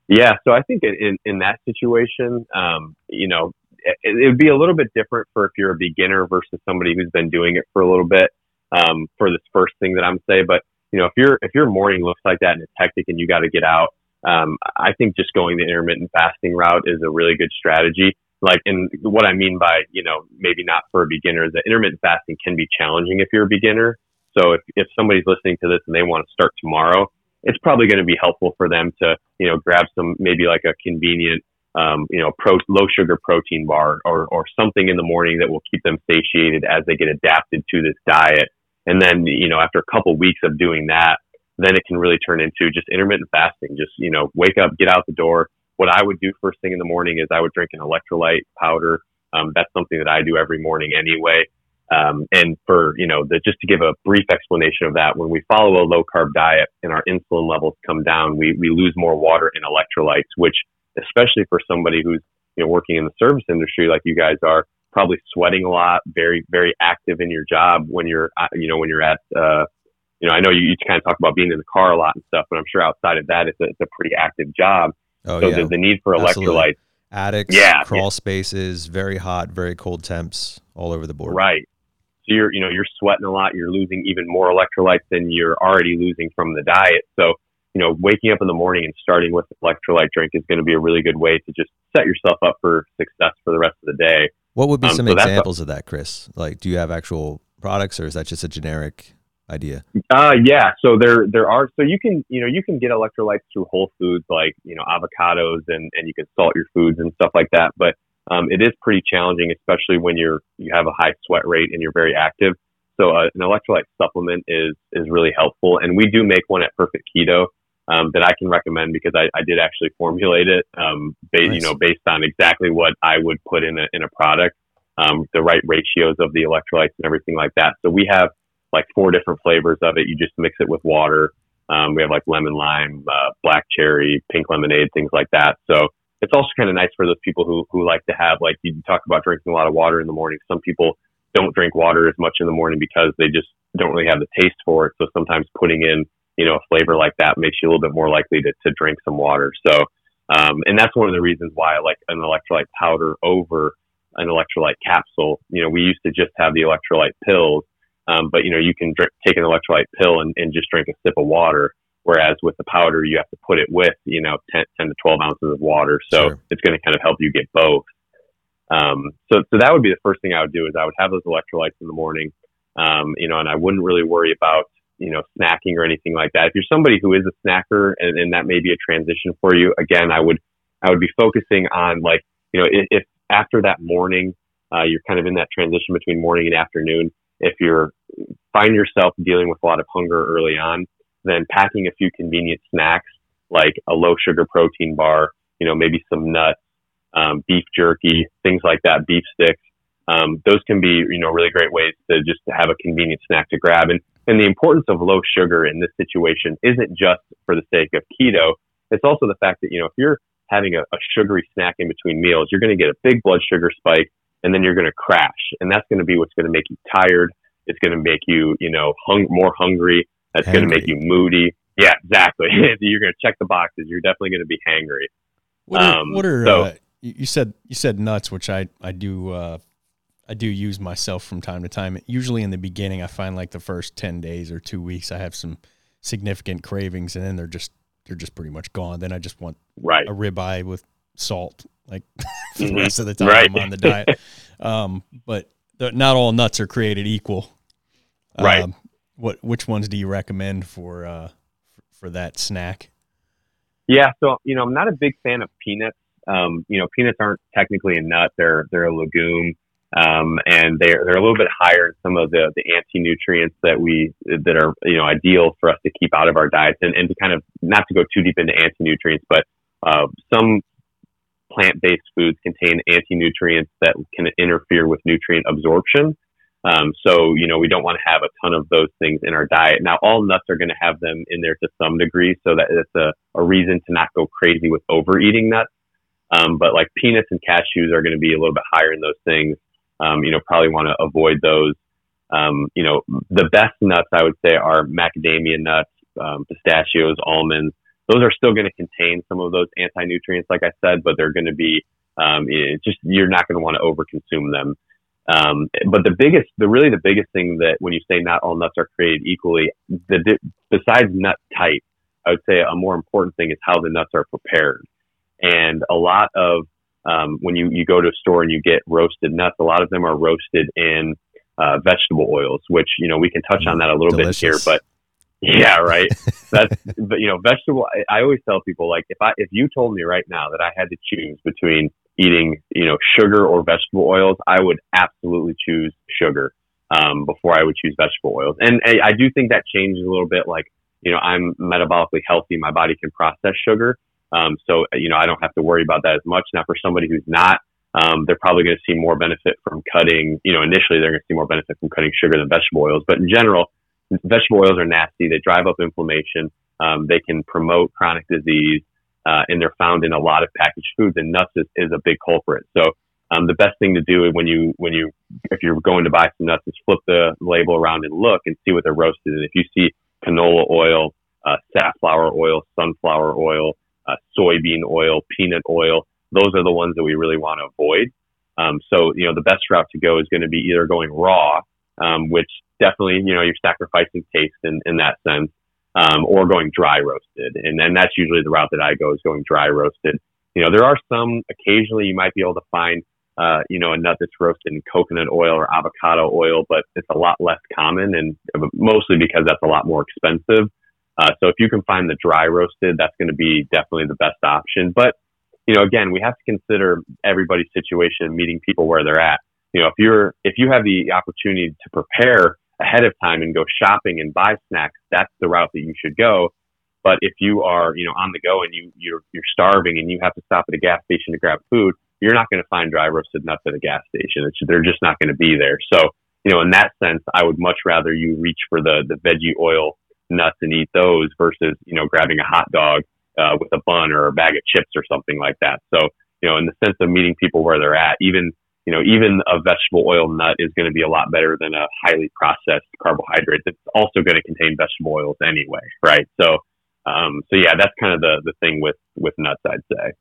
Yeah, so I think in in that situation, um, you know, it, it, would be a little bit different for if you're a beginner versus somebody who's been doing it for a little bit. Um, for this first thing that I'm saying, but you know, if your if your morning looks like that and it's hectic and you got to get out, um, I think just going the intermittent fasting route is a really good strategy. Like, and what I mean by you know maybe not for a beginner, the intermittent fasting can be challenging if you're a beginner. So if if somebody's listening to this and they want to start tomorrow, it's probably going to be helpful for them to you know grab some maybe like a convenient um, you know, pro, low sugar protein bar or, or something in the morning that will keep them satiated as they get adapted to this diet. And then, you know, after a couple weeks of doing that, then it can really turn into just intermittent fasting. Just, you know, wake up, get out the door. What I would do first thing in the morning is I would drink an electrolyte powder. Um, that's something that I do every morning anyway. Um, and for, you know, the, just to give a brief explanation of that, when we follow a low carb diet and our insulin levels come down, we, we lose more water and electrolytes, which especially for somebody who's you know working in the service industry like you guys are, probably sweating a lot, very very active in your job when you're uh, you know when you're at uh, you know I know you, you kind of talk about being in the car a lot and stuff, but I'm sure outside of that it's a, it's a pretty active job. Oh, so yeah. the, the need for Absolutely. electrolytes, attics, yeah, crawl yeah. spaces, very hot, very cold temps all over the board. Right. So you're you know you're sweating a lot. You're losing even more electrolytes than you're already losing from the diet. So you know, waking up in the morning and starting with an electrolyte drink is going to be a really good way to just set yourself up for success for the rest of the day. What would be um, some so examples of that, Chris? Like, do you have actual products, or is that just a generic idea? Uh, yeah. So there, there are. So you can, you know, you can get electrolytes through whole foods, like you know, avocados, and and you can salt your foods and stuff like that. But um, it is pretty challenging, especially when you're you have a high sweat rate and you're very active. So uh, an electrolyte supplement is is really helpful, and we do make one at Perfect Keto um, that I can recommend because I, I did actually formulate it, um, based, nice. you know, based on exactly what I would put in a, in a product, um, the right ratios of the electrolytes and everything like that. So we have like four different flavors of it. You just mix it with water. Um, we have like lemon lime, uh, black cherry, pink lemonade, things like that. So it's also kind of nice for those people who, who like to have, like you talk about drinking a lot of water in the morning. Some people don't drink water as much in the morning because they just don't really have the taste for it. So sometimes putting in you know, a flavor like that makes you a little bit more likely to, to drink some water. So, um, and that's one of the reasons why I like an electrolyte powder over an electrolyte capsule. You know, we used to just have the electrolyte pills, um, but you know, you can drink, take an electrolyte pill and, and just drink a sip of water. Whereas with the powder, you have to put it with, you know, 10, 10 to 12 ounces of water. So sure. it's going to kind of help you get both. Um, so, so that would be the first thing I would do is I would have those electrolytes in the morning. Um, you know, and I wouldn't really worry about you know, snacking or anything like that. If you're somebody who is a snacker and, and that may be a transition for you, again, I would, I would be focusing on like, you know, if, if after that morning, uh, you're kind of in that transition between morning and afternoon. If you're find yourself dealing with a lot of hunger early on, then packing a few convenient snacks like a low sugar protein bar, you know, maybe some nuts, um, beef jerky, things like that, beef sticks. Um, those can be, you know, really great ways to just have a convenient snack to grab. And and the importance of low sugar in this situation isn't just for the sake of keto. It's also the fact that, you know, if you're having a, a sugary snack in between meals, you're going to get a big blood sugar spike and then you're going to crash. And that's going to be what's going to make you tired. It's going to make you, you know, hung, more hungry. That's going to make you moody. Yeah, exactly. you're going to check the boxes. You're definitely going to be hangry. What are, um, what are so, uh, you said, you said nuts, which I, I do, uh, I do use myself from time to time. Usually in the beginning, I find like the first 10 days or two weeks, I have some significant cravings and then they're just, they're just pretty much gone. Then I just want right. a ribeye with salt, like for the rest of the time right. I'm on the diet. Um, but not all nuts are created equal. Right. Um, what, which ones do you recommend for, uh, for, for that snack? Yeah. So, you know, I'm not a big fan of peanuts. Um, you know, peanuts aren't technically a nut. They're, they're a legume um, and they're they're a little bit higher in some of the the anti nutrients that we that are you know ideal for us to keep out of our diets, and, and to kind of not to go too deep into anti nutrients, but uh, some plant based foods contain anti nutrients that can interfere with nutrient absorption. Um, so you know we don't want to have a ton of those things in our diet. Now all nuts are going to have them in there to some degree, so that it's a, a reason to not go crazy with overeating nuts. Um, but like peanuts and cashews are going to be a little bit higher in those things um, you know, probably want to avoid those. Um, you know, the best nuts I would say are macadamia nuts, um, pistachios, almonds. Those are still going to contain some of those anti nutrients, like I said, but they're going to be um, just you're not going to want to overconsume them. Um, but the biggest, the really the biggest thing that when you say not all nuts are created equally, the besides nut type, I would say a more important thing is how the nuts are prepared. And a lot of um, when you, you go to a store and you get roasted nuts, a lot of them are roasted in uh, vegetable oils, which you know we can touch on that a little Delicious. bit here. But yeah, right. That's but you know vegetable. I, I always tell people like if I if you told me right now that I had to choose between eating you know sugar or vegetable oils, I would absolutely choose sugar um, before I would choose vegetable oils. And I, I do think that changes a little bit. Like you know I'm metabolically healthy, my body can process sugar. Um, so you know I don't have to worry about that as much. Now for somebody who's not, um, they're probably going to see more benefit from cutting. You know, initially they're going to see more benefit from cutting sugar than vegetable oils. But in general, vegetable oils are nasty. They drive up inflammation. Um, they can promote chronic disease, uh, and they're found in a lot of packaged foods. And nuts is, is a big culprit. So um, the best thing to do when you when you if you're going to buy some nuts is flip the label around and look and see what they're roasted. And if you see canola oil, uh, safflower oil, sunflower oil, uh, soybean oil, peanut oil, those are the ones that we really want to avoid. Um, so, you know, the best route to go is going to be either going raw, um, which definitely, you know, you're sacrificing taste in, in that sense, um, or going dry roasted. And, then that's usually the route that I go is going dry roasted. You know, there are some occasionally you might be able to find, uh, you know, a nut that's roasted in coconut oil or avocado oil, but it's a lot less common and mostly because that's a lot more expensive. Uh, so if you can find the dry roasted, that's going to be definitely the best option. But you know, again, we have to consider everybody's situation, meeting people where they're at. You know, if you're if you have the opportunity to prepare ahead of time and go shopping and buy snacks, that's the route that you should go. But if you are, you know, on the go and you you're you're starving and you have to stop at a gas station to grab food, you're not going to find dry roasted nuts at a gas station. It's, they're just not going to be there. So, you know, in that sense, I would much rather you reach for the the veggie oil nuts and eat those versus you know grabbing a hot dog uh, with a bun or a bag of chips or something like that. So, you know, in the sense of meeting people where they're at, even, you know, even a vegetable oil nut is going to be a lot better than a highly processed carbohydrate that's also going to contain vegetable oils anyway, right? So, um, so yeah, that's kind of the, the thing with, with nuts, I'd say.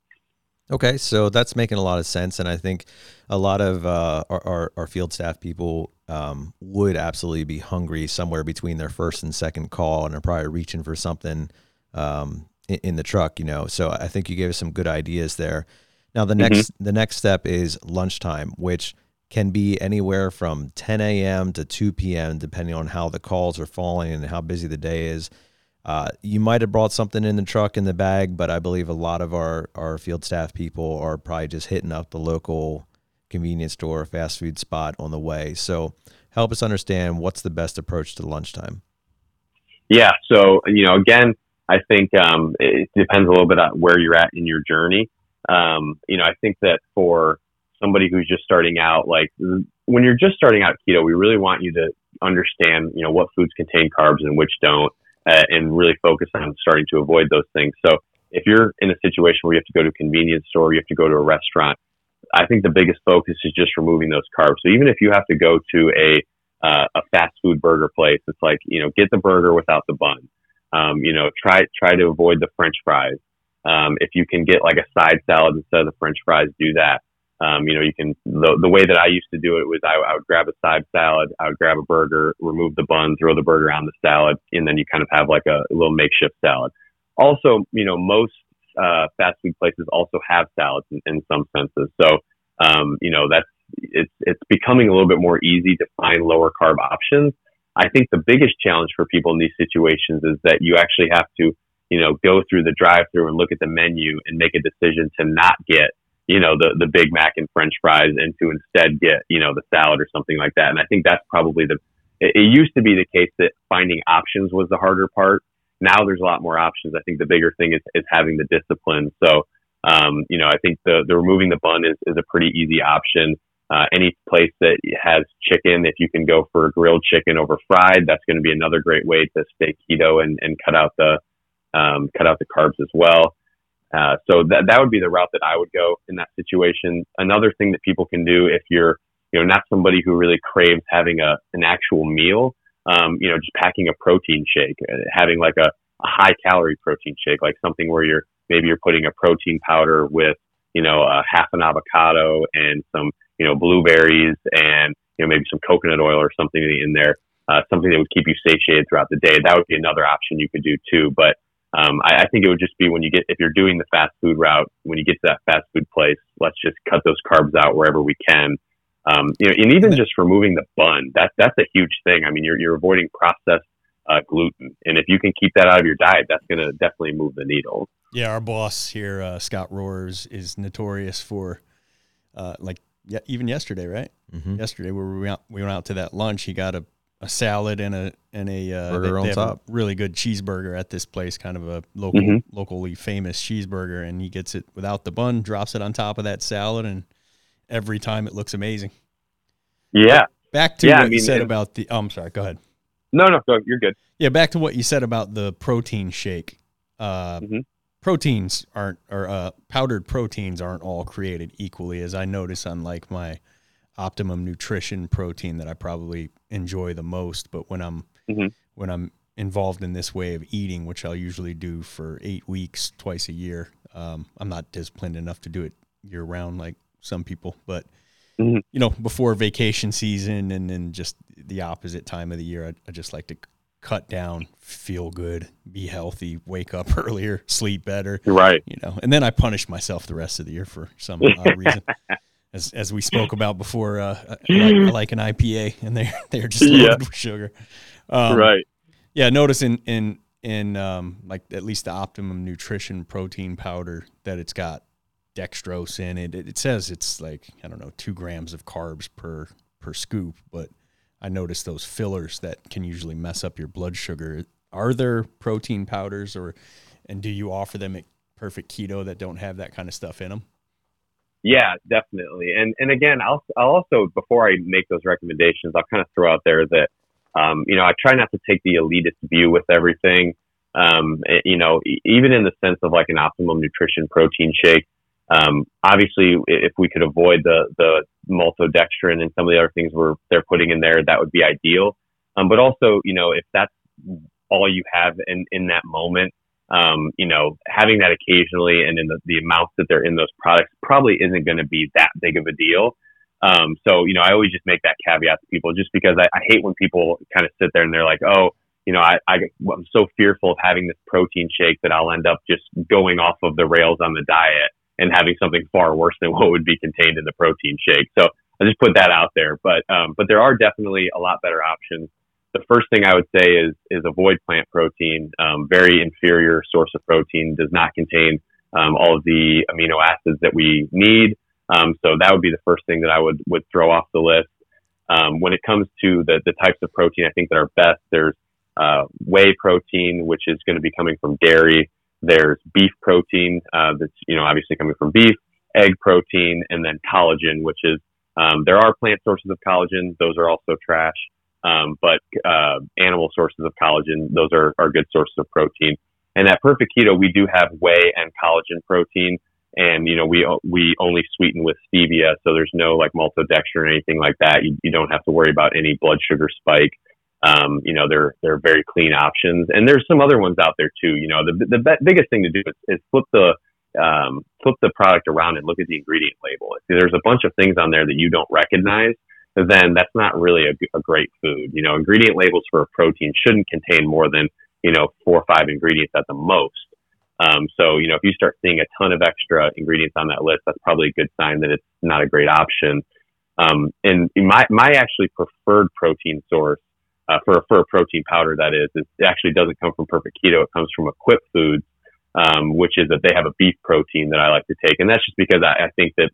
Okay, so that's making a lot of sense, and I think a lot of uh, our, our, our, field staff people um, would absolutely be hungry somewhere between their first and second call, and are probably reaching for something um, in, the truck, you know. So I think you gave us some good ideas there. Now the mm-hmm. next the next step is lunchtime, which can be anywhere from 10 a.m. to 2 p.m. depending on how the calls are falling and how busy the day is. Uh, you might have brought something in the truck in the bag, but I believe a lot of our, our field staff people are probably just hitting up the local convenience store, fast food spot on the way. So help us understand what's the best approach to lunchtime. Yeah. So, you know, again, I think um, it depends a little bit on where you're at in your journey. Um, you know, I think that for somebody who's just starting out, like when you're just starting out keto, we really want you to understand, you know, what foods contain carbs and which don't, uh, and really focus on starting to avoid those things. So if you're in a situation where you have to go to a convenience store, you have to go to a restaurant, I think the biggest focus is just removing those carbs. So even if you have to go to a uh, a fast food burger place, it's like you know get the burger without the bun. Um, you know, try try to avoid the French fries. Um, if you can get like a side salad instead of the French fries, do that. Um, you know, you can the, the way that I used to do it was I, I would grab a side salad, I would grab a burger, remove the bun, throw the burger on the salad, and then you kind of have like a, little makeshift salad. Also, you know, most uh, fast food places also have salads in, in some senses. So, um, you know, that's it's it's becoming a little bit more easy to find lower carb options. I think the biggest challenge for people in these situations is that you actually have to, you know, go through the drive through and look at the menu and make a decision to not get, you know, the, the Big Mac and French fries and to instead get, you know, the salad or something like that. And I think that's probably the, it, it used to be the case that finding options was the harder part. Now there's a lot more options. I think the bigger thing is, is having the discipline. So, um, you know, I think the, the removing the bun is, is a pretty easy option. Uh, any place that has chicken, if you can go for grilled chicken over fried, that's going to be another great way to stay keto and, and cut out the um, cut out the carbs as well. Uh, so that that would be the route that I would go in that situation. Another thing that people can do if you're you know not somebody who really craves having a an actual meal, um, you know, just packing a protein shake, uh, having like a, a high calorie protein shake, like something where you're maybe you're putting a protein powder with you know, uh, half an avocado and some you know, blueberries and, you know, maybe some coconut oil or something in there, uh, something that would keep you satiated throughout the day. That would be another option you could do too. But um, I, I think it would just be when you get, if you're doing the fast food route, when you get to that fast food place, let's just cut those carbs out wherever we can. Um, you know, and even just removing the bun, that, that's a huge thing. I mean, you're, you're avoiding processed uh, gluten. And if you can keep that out of your diet, that's going to definitely move the needle. Yeah, our boss here, uh, Scott Roars, is notorious for uh, like yeah, even yesterday, right? Mm-hmm. Yesterday, where we went, out, we went out to that lunch, he got a, a salad and a and a uh, Burger they- on they have a top. really good cheeseburger at this place, kind of a local Mhm. locally famous cheeseburger, and he gets it without the bun, drops it on top of that salad, and every time it looks amazing. Yeah. Back to Yeah, what I you said about the. Oh, I'm sorry. Go ahead. No, no, no, you're good. Yeah, back to what you said about the protein shake. Uh, Mhm. Proteins aren't, or uh, powdered proteins aren't all created equally, as I notice on like my Optimum Nutrition protein that I probably enjoy the most. But when I'm Mhm. when I'm involved in this way of eating, which I'll usually do for eight weeks, twice a year, um, I'm not disciplined enough to do it year round like some people, but Mhm. you know, before vacation season and then just the opposite time of the year, I, I just like to cut down, feel good, be healthy, wake up earlier, sleep better, Right. you know, and then I punish myself the rest of the year for some odd reason. As, as we spoke about before, uh, like, like an IPA, and they're they're just loaded Yeah. with sugar. Um, right. yeah, notice in in in um, like at least the Optimum Nutrition protein powder that it's got dextrose in it. It, it says it's like I don't know two grams of carbs per per scoop, but I noticed those fillers that can usually mess up your blood sugar. Are there protein powders, or and do you offer them at Perfect Keto that don't have that kind of stuff in them? Yeah, definitely. And and again, I'll I'll also before I make those recommendations, I'll kind of throw out there that um, you know I try not to take the elitist view with everything. Um, eh, you know, even in the sense of like an optimum nutrition protein shake. Um, obviously, if we could avoid the the maltodextrin and some of the other things we're they're putting in there, that would be ideal. Um, but also, you know, if that's all you have in in that moment, um, you know, having that occasionally and in the, the amounts that they're in those products probably isn't going to be that big of a deal. Um, so, you know, I always just make that caveat to people just because I, I hate when people kind of sit there and they're like, oh, you know, I, I, I'm so fearful of having this protein shake that I'll end up just going off of the rails on the diet and having something far worse than what would be contained in the protein shake. So I just put that out there. But, um, but there are definitely a lot better options the first thing I would say is is avoid plant protein. Um, very inferior source of protein does not contain um, all of the amino acids that we need. Um, so that would be the first thing that I would would throw off the list. Um, when it comes to the the types of protein, I think that are best. There's uh, whey protein, which is going to be coming from dairy. There's beef protein, uh, that's you know obviously coming from beef. Egg protein, and then collagen, which is um, there are plant sources of collagen. Those are also trash. Um, but uh, animal sources of collagen, those are, are good sources of protein. And at Perfect Keto, we do have whey and collagen protein, and you know we we only sweeten with stevia, so there's no like maltodextrin or anything like that. You, you don't have to worry about any blood sugar spike. Um, you know they're they're very clean options, and there's some other ones out there too. You know the the be- biggest thing to do is, is flip the um, flip the product around and look at the ingredient label. There's a bunch of things on there that you don't recognize, then that's not really a, a great food. You know, ingredient labels for a protein shouldn't contain more than, you know, four or five ingredients at the most. Um, so, you know, if you start seeing a ton of extra ingredients on that list, that's probably a good sign that it's not a great option. Um, and my, my actually preferred protein source, uh, for, for a protein powder that is, is, it actually doesn't come from Perfect Keto. It comes from Equip Foods, um, which is that they have a beef protein that I like to take. And that's just because I, I think that,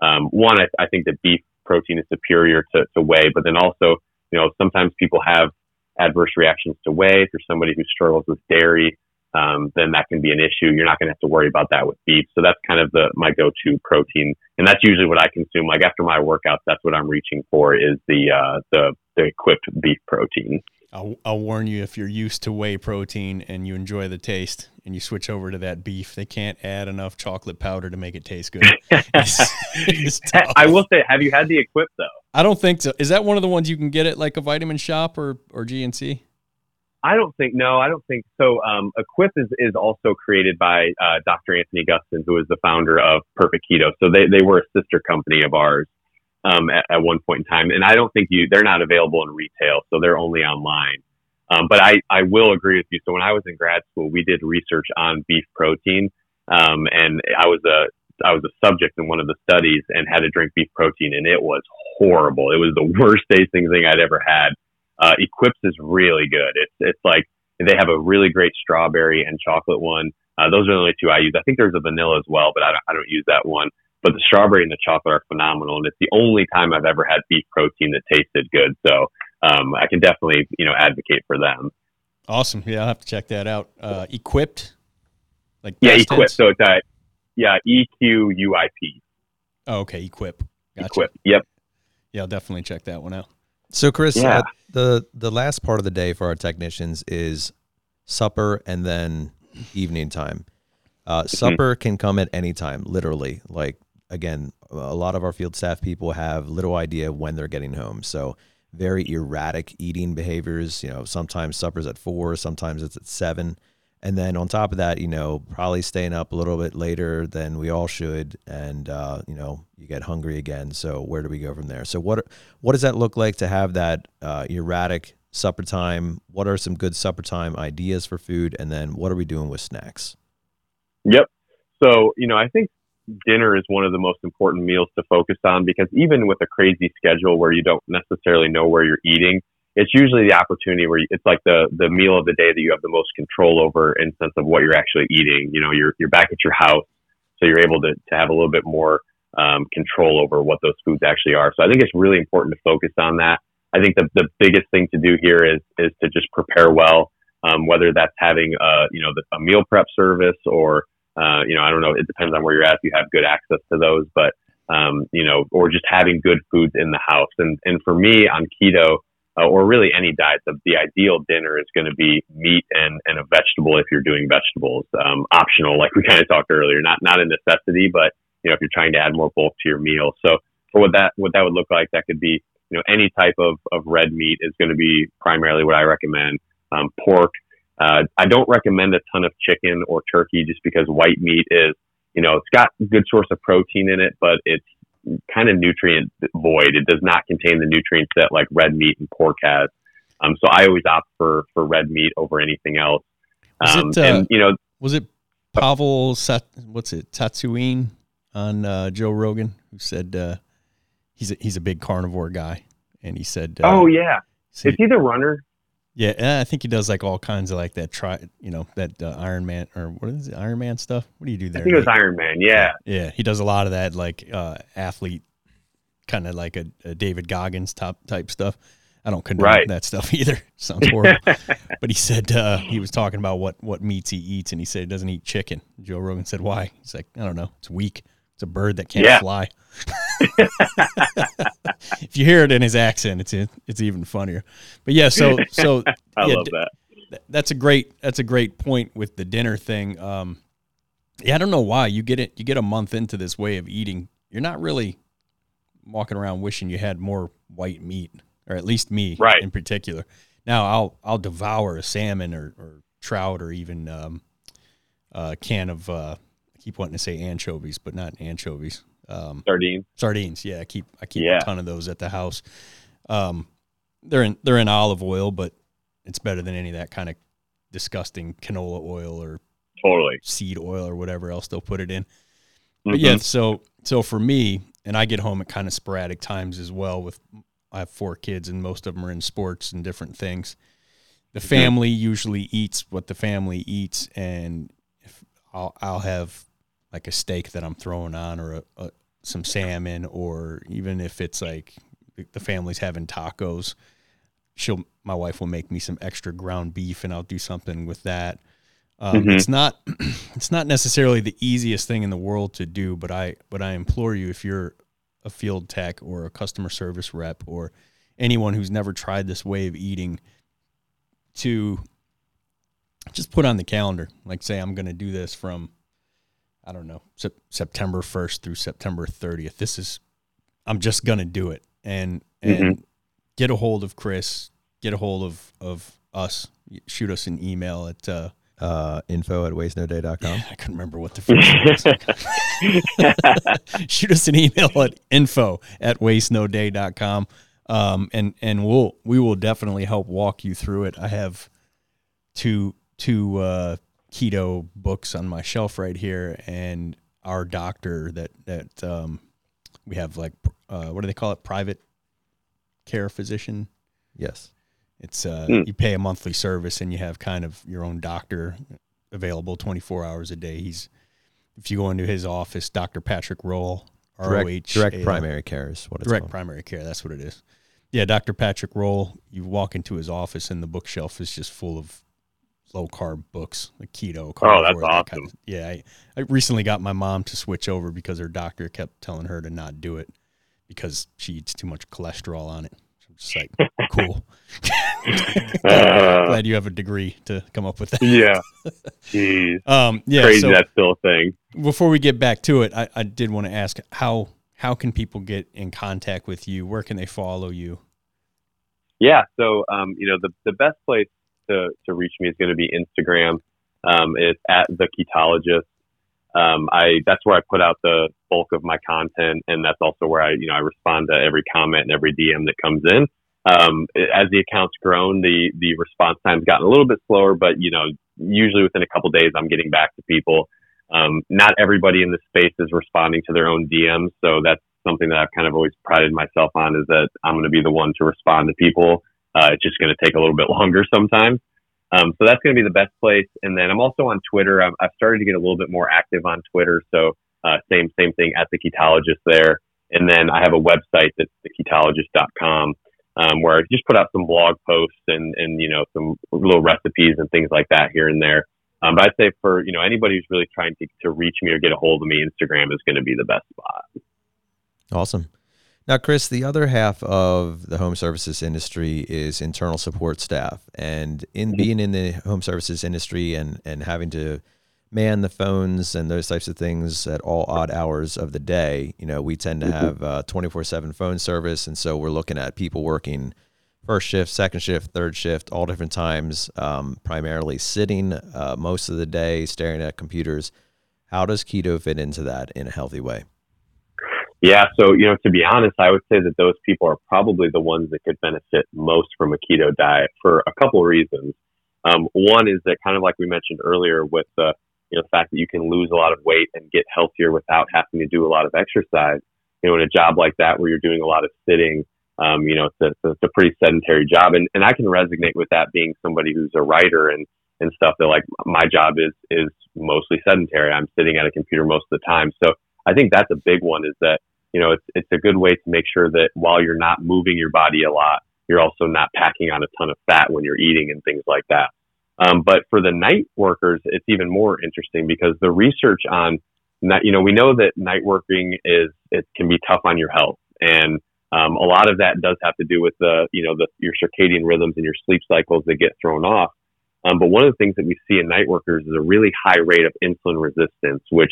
um, one, I, I think that beef protein is superior to, to whey, but then also, you know, sometimes people have adverse reactions to whey. If you're somebody who struggles with dairy, um, then that can be an issue. You're not going to have to worry about that with beef. So that's kind of the my go-to protein, and that's usually what I consume. Like after my workouts, that's what I'm reaching for is the uh, the the equipped beef protein. I'll, I'll warn you if you're used to whey protein and you enjoy the taste and you switch over to that beef, they can't add enough chocolate powder to make it taste good. It's- it's. I will say, have you had the equipped though? I don't think so. Is that one of the ones you can get at like a vitamin shop or, or GNC? I don't think no, I don't think so. Um, Equip is, is also created by uh, Dr. Anthony Gustin, who is the founder of Perfect Keto. So they, they were a sister company of ours. Um, at, at one point in time. And I don't think you they're not available in retail, so they're only online. Um, but I, I will agree with you. So when I was in grad school, we did research on beef protein, um, and I was a I was a subject in one of the studies and had to drink beef protein, and it was horrible. It was the worst tasting thing I'd ever had. Uh, Equips is really good. It's it's like they have a really great strawberry and chocolate one. Uh, those are the only two I use. I think there's a vanilla as well, but I don't, I don't use that one. But the strawberry and the chocolate are phenomenal, and it's the only time I've ever had beef protein that tasted good. So um, I can definitely you know advocate for them. Awesome. Yeah, I'll have to check that out. Uh, equipped, like yeah, equipped. So it's a yeah, E Q U I P. Oh, okay, equip. Gotcha. Equip. Yep. Yeah, I'll definitely check that one out. So, Chris, yeah. uh, the the last part of the day for our technicians is supper and then evening time. Uh, mm-hmm. supper can come at any time, literally. Like again, a lot of our field staff people have little idea when they're getting home, so very erratic eating behaviors. You know, sometimes supper's at four, sometimes it's at seven. And then on top of that, you know, probably staying up a little bit later than we all should, and uh, you know, you get hungry again. So where do we go from there? So what what does that look like to have that uh, erratic supper time? What are some good supper time ideas for food? And then what are we doing with snacks? Yep. So you know, I think dinner is one of the most important meals to focus on because even with a crazy schedule where you don't necessarily know where you're eating, it's usually the opportunity where it's like the the meal of the day that you have the most control over in sense of what you're actually eating. You know, you're you're back at your house, so you're able to to have a little bit more um, control over what those foods actually are. So I think it's really important to focus on that. I think the the biggest thing to do here is is to just prepare well, um, whether that's having a you know the, a meal prep service or uh, you know I don't know. It depends on where you're at. If you have good access to those, but um, you know, or just having good foods in the house. And and for me on keto uh, or really any diet, the, the ideal dinner is going to be meat and, and a vegetable if you're doing vegetables. Um, optional, like we kind of talked earlier, not not a necessity, but you know if you're trying to add more bulk to your meal. So for what that what that would look like, that could be you know any type of, of red meat is going to be primarily what I recommend. Um, pork. Uh, I don't recommend a ton of chicken or turkey just because white meat is you know it's got good source of protein in it, but it's kind of nutrient void. It does not contain the nutrients that like red meat and pork has. Um, so I always opt for for red meat over anything else. Um, it, uh, and you know, was it Pavel Sat, what's it Tsatsouline on uh, Joe Rogan who said uh, he's a, he's a big carnivore guy, and he said, uh, "Oh yeah, is he the runner?" Yeah, I think he does like all kinds of like that. Try, you know, that uh, Iron Man or what is it, Iron Man stuff? What do you do there? I think it was Iron Man. Yeah, yeah, he does a lot of that, like uh, athlete, kind of like a, a, David Goggins top type stuff. I don't condone right. that stuff either. Sounds horrible. but he said uh, he was talking about what what meats he eats, and he said he doesn't eat chicken. Joe Rogan said, "Why?" He's like, "I don't know. It's weak. It's a bird that can't yeah. fly." if you hear it in his accent, it's it's even funnier. But yeah, so so I yeah, love that. That's a great that's a great point with the dinner thing. Um, yeah, I don't know why you get it. You get a month into this way of eating, you're not really walking around wishing you had more white meat, or at least me, right. in particular. Now I'll I'll devour a salmon or, or trout or even um, a can of uh, I keep wanting to say anchovies, but not anchovies. Um, sardines. Sardines. Yeah, I keep I keep yeah. a ton of those at the house. Um, they're in they're in olive oil, but it's better than any of that kind of disgusting canola oil or totally seed oil or whatever else they'll put it in. Mm-hmm. But yeah, so so for me, and I get home at kind of sporadic times as well. With I have four kids, and most of them are in sports and different things. The family usually eats what the family eats, and if I'll I'll have like a steak that I'm throwing on or a, a, some salmon, or even if it's like the family's having tacos, she'll my wife will make me some extra ground beef, and I'll do something with that. Um, mm-hmm. It's not it's not necessarily the easiest thing in the world to do, but I but I implore you if you're a field tech or a customer service rep or anyone who's never tried this way of eating to just put on the calendar like say i'm going to do this from I don't know, September 1st through September 30th. This is, I'm just going to do it and, and mm-hmm. get a hold of Chris, get a hold of, of us, shoot us an email at, uh, uh, info at wastenodaycom Yeah, I couldn't remember what the first shoot us an email at info at wastenoday.com. Um, and, and we'll, we will definitely help walk you through it. I have two, two, uh, keto books on my shelf right here. And our doctor that, that, um, we have like, uh, what do they call it? Private care physician. Yes. It's, uh, mm. you pay a monthly service and you have kind of your own doctor available 24 hours a day. He's, if you go into his office, Dr. Patrick Roll, direct, direct primary care is what it's direct called. primary care. That's what it is. Yeah, Dr. Patrick Roll. You walk into his office, and the bookshelf is just full of low carb books, like keto. Oh, that's awesome. That kind of, yeah, I, I recently got my mom to switch over because her doctor kept telling her to not do it because she eats too much cholesterol on it. I'm just like, cool. Glad you have a degree to come up with that. Yeah. Jeez. um, yeah. Crazy so that's still a thing. Before we get back to it, I, I did want to ask how how can people get in contact with you? Where can they follow you? Yeah. So um, you know, the the best place to to reach me is going to be Instagram. Um, it's at the ketologist. Um, I that's where I put out the bulk of my content, and that's also where I you know I respond to every comment and every DM that comes in um, as the account's grown, the the response time's gotten a little bit slower, but you know, usually within a couple days, I'm getting back to people. Um, not everybody in the space is responding to their own DMs, so that's something that I've kind of always prided myself on is that I'm going to be the one to respond to people. Uh, it's just going to take a little bit longer sometimes. Um, so that's going to be the best place. And then I'm also on Twitter. I've, I've started to get a little bit more active on Twitter. So uh, same same thing at the ketologist there. And then I have a website that's theketologist.com um, where I just put out some blog posts and, and, you know, some little recipes and things like that here and there. Um, but I'd say for, you know, anybody who's really trying to, to reach me or get a hold of me, Instagram is going to be the best spot. Awesome. Now, Chris, the other half of the home services industry is internal support staff. And in being in the home services industry and, and having to man the phones and those types of things at all odd hours of the day. You know, we tend to mm-hmm. have 24 7 phone service. And so we're looking at people working first shift, second shift, third shift, all different times, um, primarily sitting uh, most of the day, staring at computers. How does keto fit into that in a healthy way? Yeah, so you know, to be honest, I would say that those people are probably the ones that could benefit most from a keto diet for a couple of reasons. Um, one is that kind of like we mentioned earlier with the you know, the fact that you can lose a lot of weight and get healthier without having to do a lot of exercise. You know, in a job like that where you're doing a lot of sitting, um, you know, it's a, it's a pretty sedentary job. And, and I can resonate with that being somebody who's a writer and, and stuff that like my job is, is mostly sedentary. I'm sitting at a computer most of the time. So I think that's a big one is that, you know, it's, it's a good way to make sure that while you're not moving your body a lot, you're also not packing on a ton of fat when you're eating and things like that. Um, but for the night workers, it's even more interesting because the research on, night, you know, we know that night working is it can be tough on your health, and um, a lot of that does have to do with the, you know, the your circadian rhythms and your sleep cycles that get thrown off. Um, but one of the things that we see in night workers is a really high rate of insulin resistance, which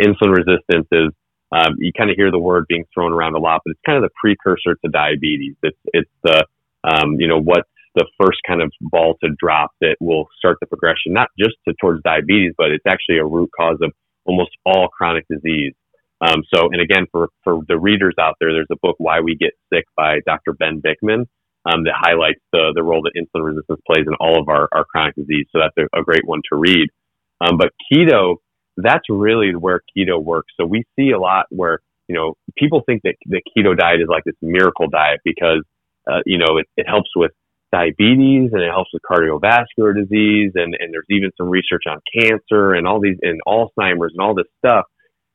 insulin resistance is um, you kind of hear the word being thrown around a lot, but it's kind of the precursor to diabetes. It's it's the um, you know what the first kind of ball to drop that will start the progression, not just to, towards diabetes, but it's actually a root cause of almost all chronic disease. Um, so, and again, for, for the readers out there, there's a book, Why We Get Sick by Dr. Ben Bikman, um, that highlights the, the role that insulin resistance plays in all of our, our chronic disease. So that's a, a great one to read. Um, but keto, that's really where keto works. So we see a lot where, you know, people think that the keto diet is like this miracle diet because, uh, you know, it, it helps with diabetes and it helps with cardiovascular disease and, and there's even some research on cancer and all these and Alzheimer's and all this stuff.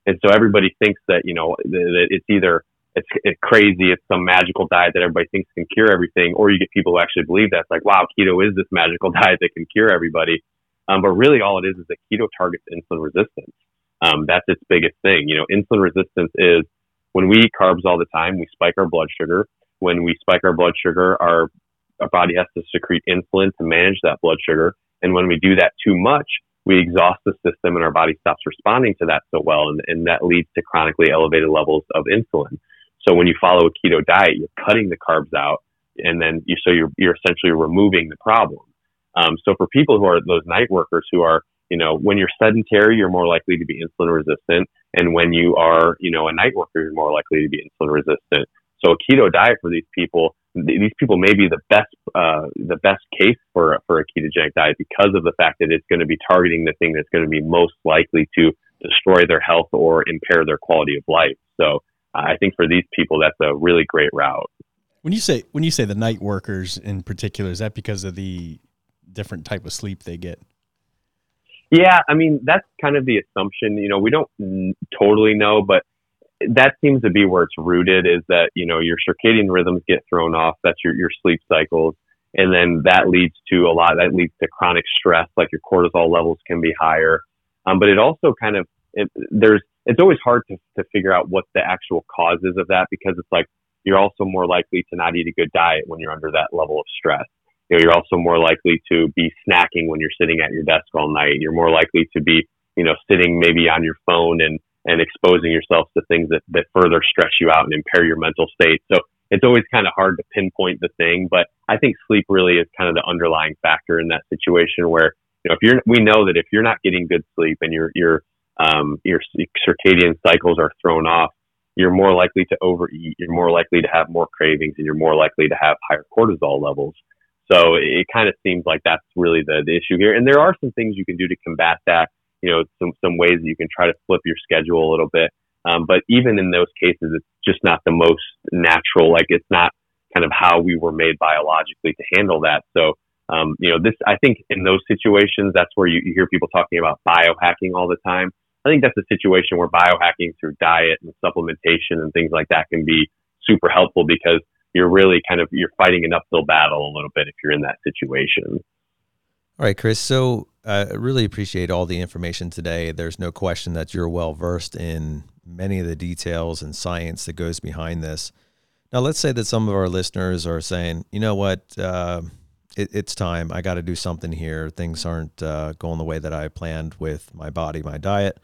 And so everybody thinks that, you know, that it's either it's, it's crazy, it's some magical diet that everybody thinks can cure everything, or you get people who actually believe that. It's like, wow, keto is this magical diet that can cure everybody. Um, but really all it is is that keto targets insulin resistance. Um, that's its biggest thing. You know, insulin resistance is when we eat carbs all the time, we spike our blood sugar. When we spike our blood sugar, our our body has to secrete insulin to manage that blood sugar. And when we do that too much, we exhaust the system and our body stops responding to that so well. And, and that leads to chronically elevated levels of insulin. So when you follow a keto diet, you're cutting the carbs out and then you, so you're, you're essentially removing the problem. Um, so for people who are those night workers who are, you know, when you're sedentary, you're more likely to be insulin resistant. And when you are, you know, a night worker, you're more likely to be insulin resistant. So a keto diet for these people, these people may be the best, uh, the best case for, for a ketogenic diet because of the fact that it's going to be targeting the thing that's going to be most likely to destroy their health or impair their quality of life. So I think for these people, that's a really great route. When you say when you say the night workers in particular, is that because of the different type of sleep they get? Yeah, I mean that's kind of the assumption. You know, we don't totally know, but that seems to be where it's rooted. Is that you know your circadian rhythms get thrown off. That's your your sleep cycles, and then that leads to a lot. That leads to chronic stress, like your cortisol levels can be higher. Um, but it also kind of it, there's it's always hard to to figure out what the actual causes of that because it's like you're also more likely to not eat a good diet when you're under that level of stress you know, you're also more likely to be snacking when you're sitting at your desk all night. You're more likely to be, you know, sitting maybe on your phone and, and exposing yourself to things that, that further stress you out and impair your mental state. So it's always kind of hard to pinpoint the thing, but I think sleep really is kind of the underlying factor in that situation where, you know, if you're, we know that if you're not getting good sleep and your, your, um, your circadian cycles are thrown off, you're more likely to overeat, you're more likely to have more cravings, and you're more likely to have higher cortisol levels. So it, kind of seems like that's really the, the issue here. And there are some things you can do to combat that. You know, some some ways that you can try to flip your schedule a little bit. Um, but even in those cases, it's just not the most natural. Like it's not kind of how we were made biologically to handle that. So, um, you know, this I think in those situations, that's where you, you hear people talking about biohacking all the time. I think that's a situation where biohacking through diet and supplementation and things like that can be super helpful because you're really kind of you're fighting an uphill battle a little bit if you're in that situation. All right, Chris. So I uh, really appreciate all the information today. There's no question that you're well versed in many of the details and science that goes behind this. Now, let's say that some of our listeners are saying, you know what, uh, it, it's time. I got to do something here. Things aren't uh, going the way that I planned with my body, my diet.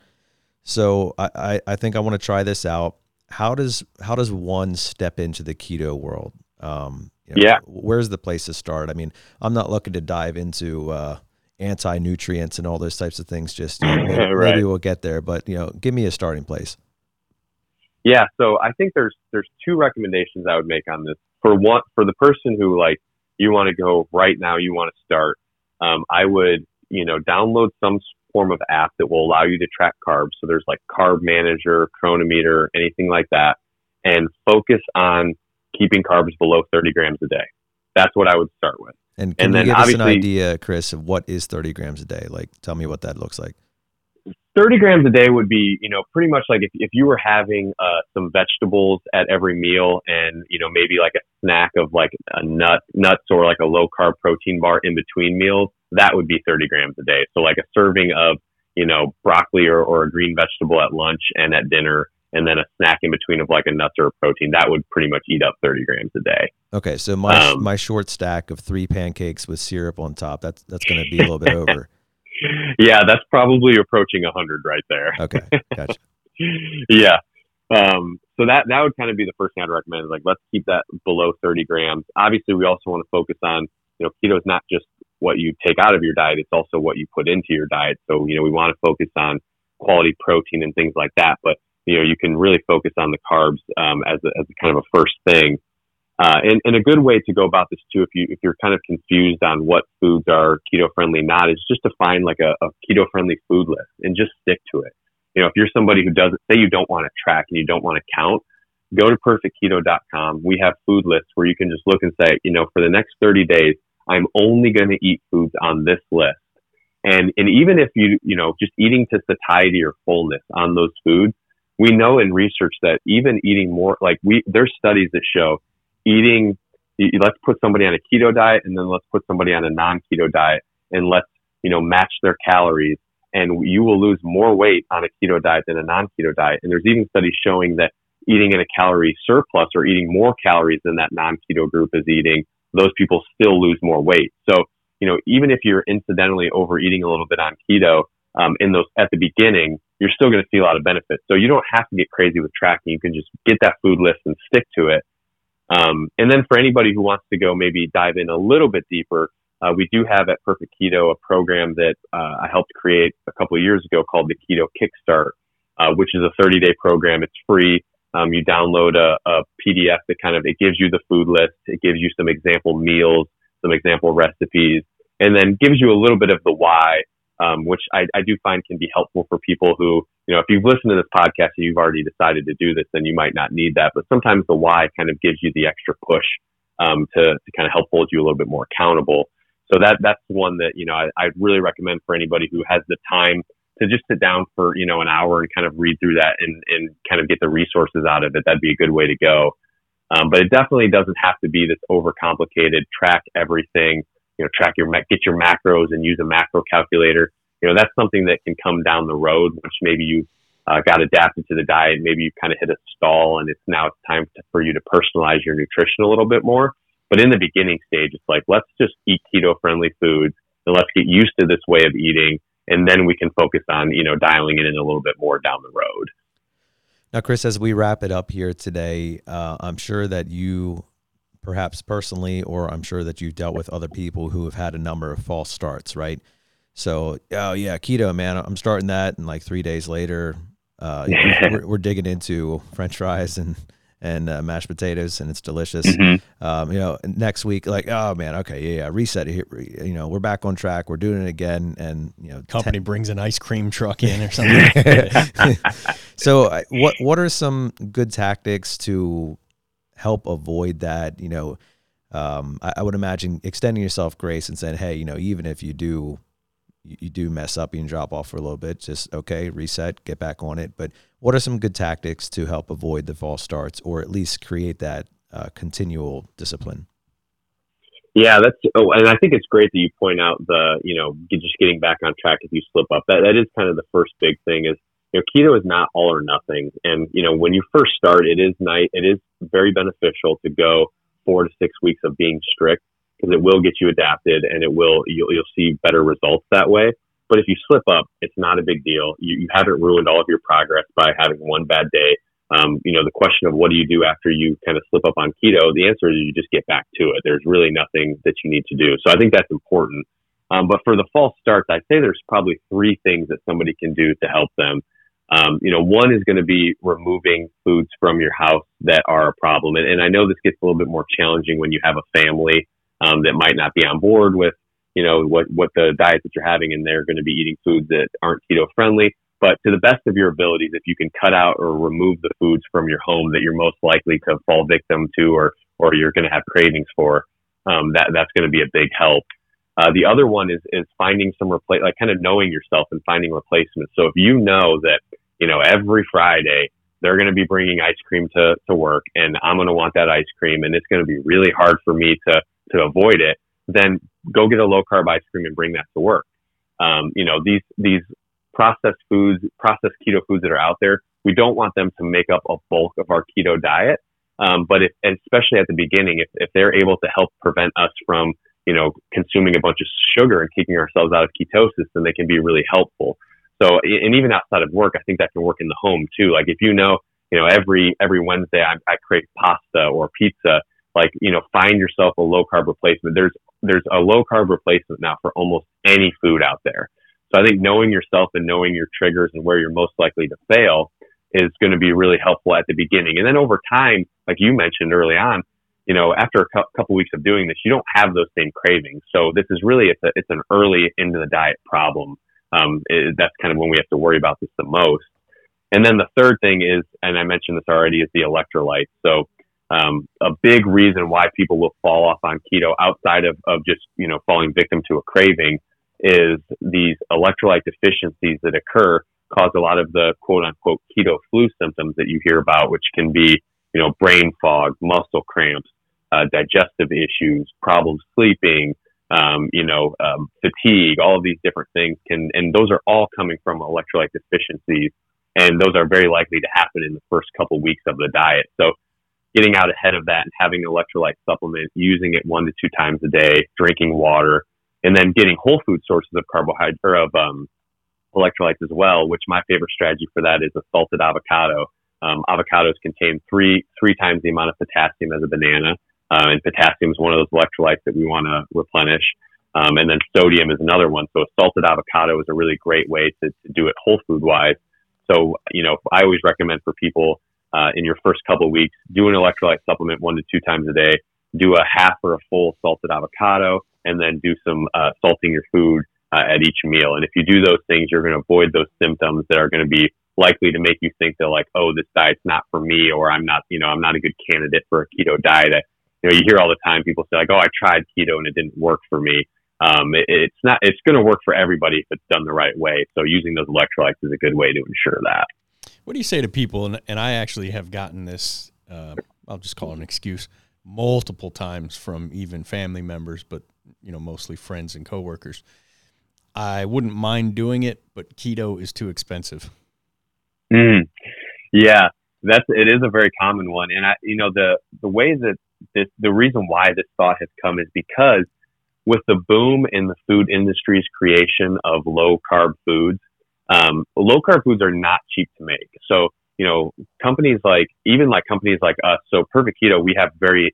So I, I, I think I want to try this out how does how does one step into the keto world? Um, you know, yeah, where's the place to start? I mean, I'm not looking to dive into uh, anti nutrients and all those types of things. Just you know, maybe, right. maybe we'll get there, but you know, give me a starting place. Yeah, so I think there's there's two recommendations I would make on this. For one, for the person who like you want to go right now, you want to start. Um, I would you know download some form of app that will allow you to track carbs. So there's like Carb Manager, Cronometer, anything like that, and focus on keeping carbs below 30 grams a day. That's what I would start with. And can and you give us an idea, Chris, of what is 30 grams a day? Like, tell me what that looks like. 30 grams a day would be, you know, pretty much like if, if you were having uh, some vegetables at every meal and, you know, maybe like a snack of like a nut, nuts or like a low carb protein bar in between meals, that would be 30 grams a day. So like a serving of, you know, broccoli or, or a green vegetable at lunch and at dinner, and then a snack in between of like a nut or a protein, that would pretty much eat up 30 grams a day. Okay. So my, um, my short stack of three pancakes with syrup on top, that's, that's going to be a little bit over. Yeah, that's probably approaching 100 right there. Okay. Gotcha. yeah. Um, so that, that would kind of be the first thing I'd recommend like, let's keep that below 30 grams. Obviously, we also want to focus on, you know, keto is not just what you take out of your diet, it's also what you put into your diet. So, you know, we want to focus on quality protein and things like that. But, you know, you can really focus on the carbs um, as, a, as a kind of a first thing. Uh, and, and a good way to go about this too, if you if you're kind of confused on what foods are keto friendly not, is just to find like a, a keto friendly food list and just stick to it. You know, if you're somebody who doesn't say you don't want to track and you don't want to count, go to perfectketo.com. We have food lists where you can just look and say, you know, for the next 30 days, I'm only going to eat foods on this list. And, and even if you, you know, just eating to satiety or fullness on those foods, we know in research that even eating more, like we, there's studies that show eating, let's put somebody on a keto diet and then let's put somebody on a non-keto diet and let's, you know, match their calories and you will lose more weight on a keto diet than a non-keto diet. And there's even studies showing that eating in a calorie surplus or eating more calories than that non-keto group is eating those people still lose more weight. So, you know, even if you're incidentally overeating a little bit on keto, um, in those at the beginning, you're still going to see a lot of benefits. So you don't have to get crazy with tracking. You can just get that food list and stick to it. Um, and then for anybody who wants to go maybe dive in a little bit deeper, uh, we do have at Perfect Keto a program that uh, I helped create a couple of years ago called the Keto Kickstart, uh, which is a 30 day program. It's free. Um, you download a, a, PDF that kind of it gives you the food list, it gives you some example meals, some example recipes, and then gives you a little bit of the why, um, which I, I do find can be helpful for people who, you know, if you've listened to this podcast and you've already decided to do this, then you might not need that. But sometimes the why kind of gives you the extra push um, to, to kind of help hold you a little bit more accountable. So that that's one that you know I, I really recommend for anybody who has the time to just sit down for you know an hour and kind of read through that and and kind of get the resources out of it. That'd be a good way to go. Um, but it definitely doesn't have to be this overcomplicated. Track everything. You know, track your get your macros and use a macro calculator. You know, that's something that can come down the road, which maybe you uh, got adapted to the diet. Maybe you kind of hit a stall, and it's now it's time to, for you to personalize your nutrition a little bit more. But in the beginning stage, it's like, let's just eat keto friendly foods and let's get used to this way of eating. And then we can focus on, you know, dialing it in a little bit more down the road. Now, Chris, as we wrap it up here today, uh, I'm sure that you, perhaps personally, or I'm sure that you've dealt with other people who have had a number of false starts, right? So, oh yeah, keto, man, I'm starting that, and like three days later, uh, we're, we're, digging into French fries and and uh, mashed potatoes, and it's delicious. Mm-hmm. Um, you know, next week, like, oh man, okay, yeah, yeah, reset here. You know, we're back on track. We're doing it again, and you know, company ten- brings an ice cream truck in or something. so, what what are some good tactics to help avoid that? You know, um, I, I would imagine extending yourself grace and saying, hey, you know, even if you do you, do mess up, you can drop off for a little bit. Just okay, reset, get back on it. But what are some good tactics to help avoid the false starts, or at least create that uh, continual discipline? Yeah, that's oh, and I think it's great that you point out the you know just getting back on track if you slip up. That that is kind of the first big thing is you know keto is not all or nothing, and you know when you first start, it is night, it is very beneficial to go four to six weeks of being strict because it will get you adapted and it will you'll, you'll see better results that way. But if you slip up, it's not a big deal. You, you haven't ruined all of your progress by having one bad day. Um, you know, the question of what do you do after you kind of slip up on keto, the answer is you just get back to it. There's really nothing that you need to do. So I think that's important. Um, but for the false starts, I'd say there's probably three things that somebody can do to help them. Um, you know, one is going to be removing foods from your house that are a problem. And, and I know this gets a little bit more challenging when you have a family um, that might not be on board with, you know, what, what the diet that you're having and they're going to be eating foods that aren't keto friendly. But to the best of your abilities, if you can cut out or remove the foods from your home that you're most likely to fall victim to or, or you're going to have cravings for, um, that, that's going to be a big help. Uh, the other one is, is finding some replace, like kind of knowing yourself and finding replacements. So if you know that, you know, every Friday they're going to be bringing ice cream to, to work and I'm going to want that ice cream and it's going to be really hard for me to to avoid it, then go get a low carb ice cream and bring that to work. Um, you know, these, these processed foods, processed keto foods that are out there, we don't want them to make up a bulk of our keto diet. Um, but if, especially at the beginning, if, if they're able to help prevent us from, you know, consuming a bunch of sugar and keeping ourselves out of ketosis, then they can be really helpful. So, and even outside of work, I think that can work in the home too. Like if you know, you know, every, every Wednesday I, I crave pasta or pizza, like you know find yourself a low carb replacement. There's there's a low carb replacement now for almost any food out there. So i think knowing yourself and knowing your triggers and where you're most likely to fail is going to be really helpful at the beginning. And then over time like you mentioned early on you know after a cu- couple weeks of doing this you don't have those same cravings. So this is really it's, a, it's an early into the diet problem um, it, that's kind of when we have to worry about this the most. And then the third thing is and i mentioned this already is the electrolytes. So um, a big reason why people will fall off on keto outside of, of just, you know, falling victim to a craving is these electrolyte deficiencies that occur cause a lot of the quote unquote keto flu symptoms that you hear about, which can be, you know, brain fog, muscle cramps, uh, digestive issues, problems sleeping, um, you know, um, fatigue, all of these different things can, and those are all coming from electrolyte deficiencies. And those are very likely to happen in the first couple weeks of the diet. So getting out ahead of that and having an electrolyte supplement, using it one to two times a day, drinking water, and then getting whole food sources of carbohydrate or of um, electrolytes as well. Which my favorite strategy for that is a salted avocado. Um, avocados contain three three times the amount of potassium as a banana, uh, and potassium is one of those electrolytes that we want to replenish. Um, and then sodium is another one. So a salted avocado is a really great way to, to do it whole food wise. So, you know, I always recommend for people uh, in your first couple of weeks, do an electrolyte supplement one to two times a day, do a half or a full salted avocado, and then do some uh, salting your food uh, at each meal. And if you do those things, you're going to avoid those symptoms that are going to be likely to make you think that like, oh, this diet's not for me, or I'm not, you know, I'm not a good candidate for a keto diet. You know, you hear all the time people say like, oh, I tried keto and it didn't work for me. Um, it, it's not, it's going to work for everybody if it's done the right way. So using those electrolytes is a good way to ensure that. What do you say to people? And, and I actually have gotten this, uh, I'll just call it an excuse multiple times from even family members, but you know, mostly friends and coworkers. I wouldn't mind doing it, but keto is too expensive. Mm, yeah, that's it is a very common one, and I, you know, the the way that this, the reason why this thought has come is because with the boom in the food industry's creation of low carb foods, um, low carb foods are not cheap to make. So you know, companies like even like companies like us, so Perfect Keto, we have very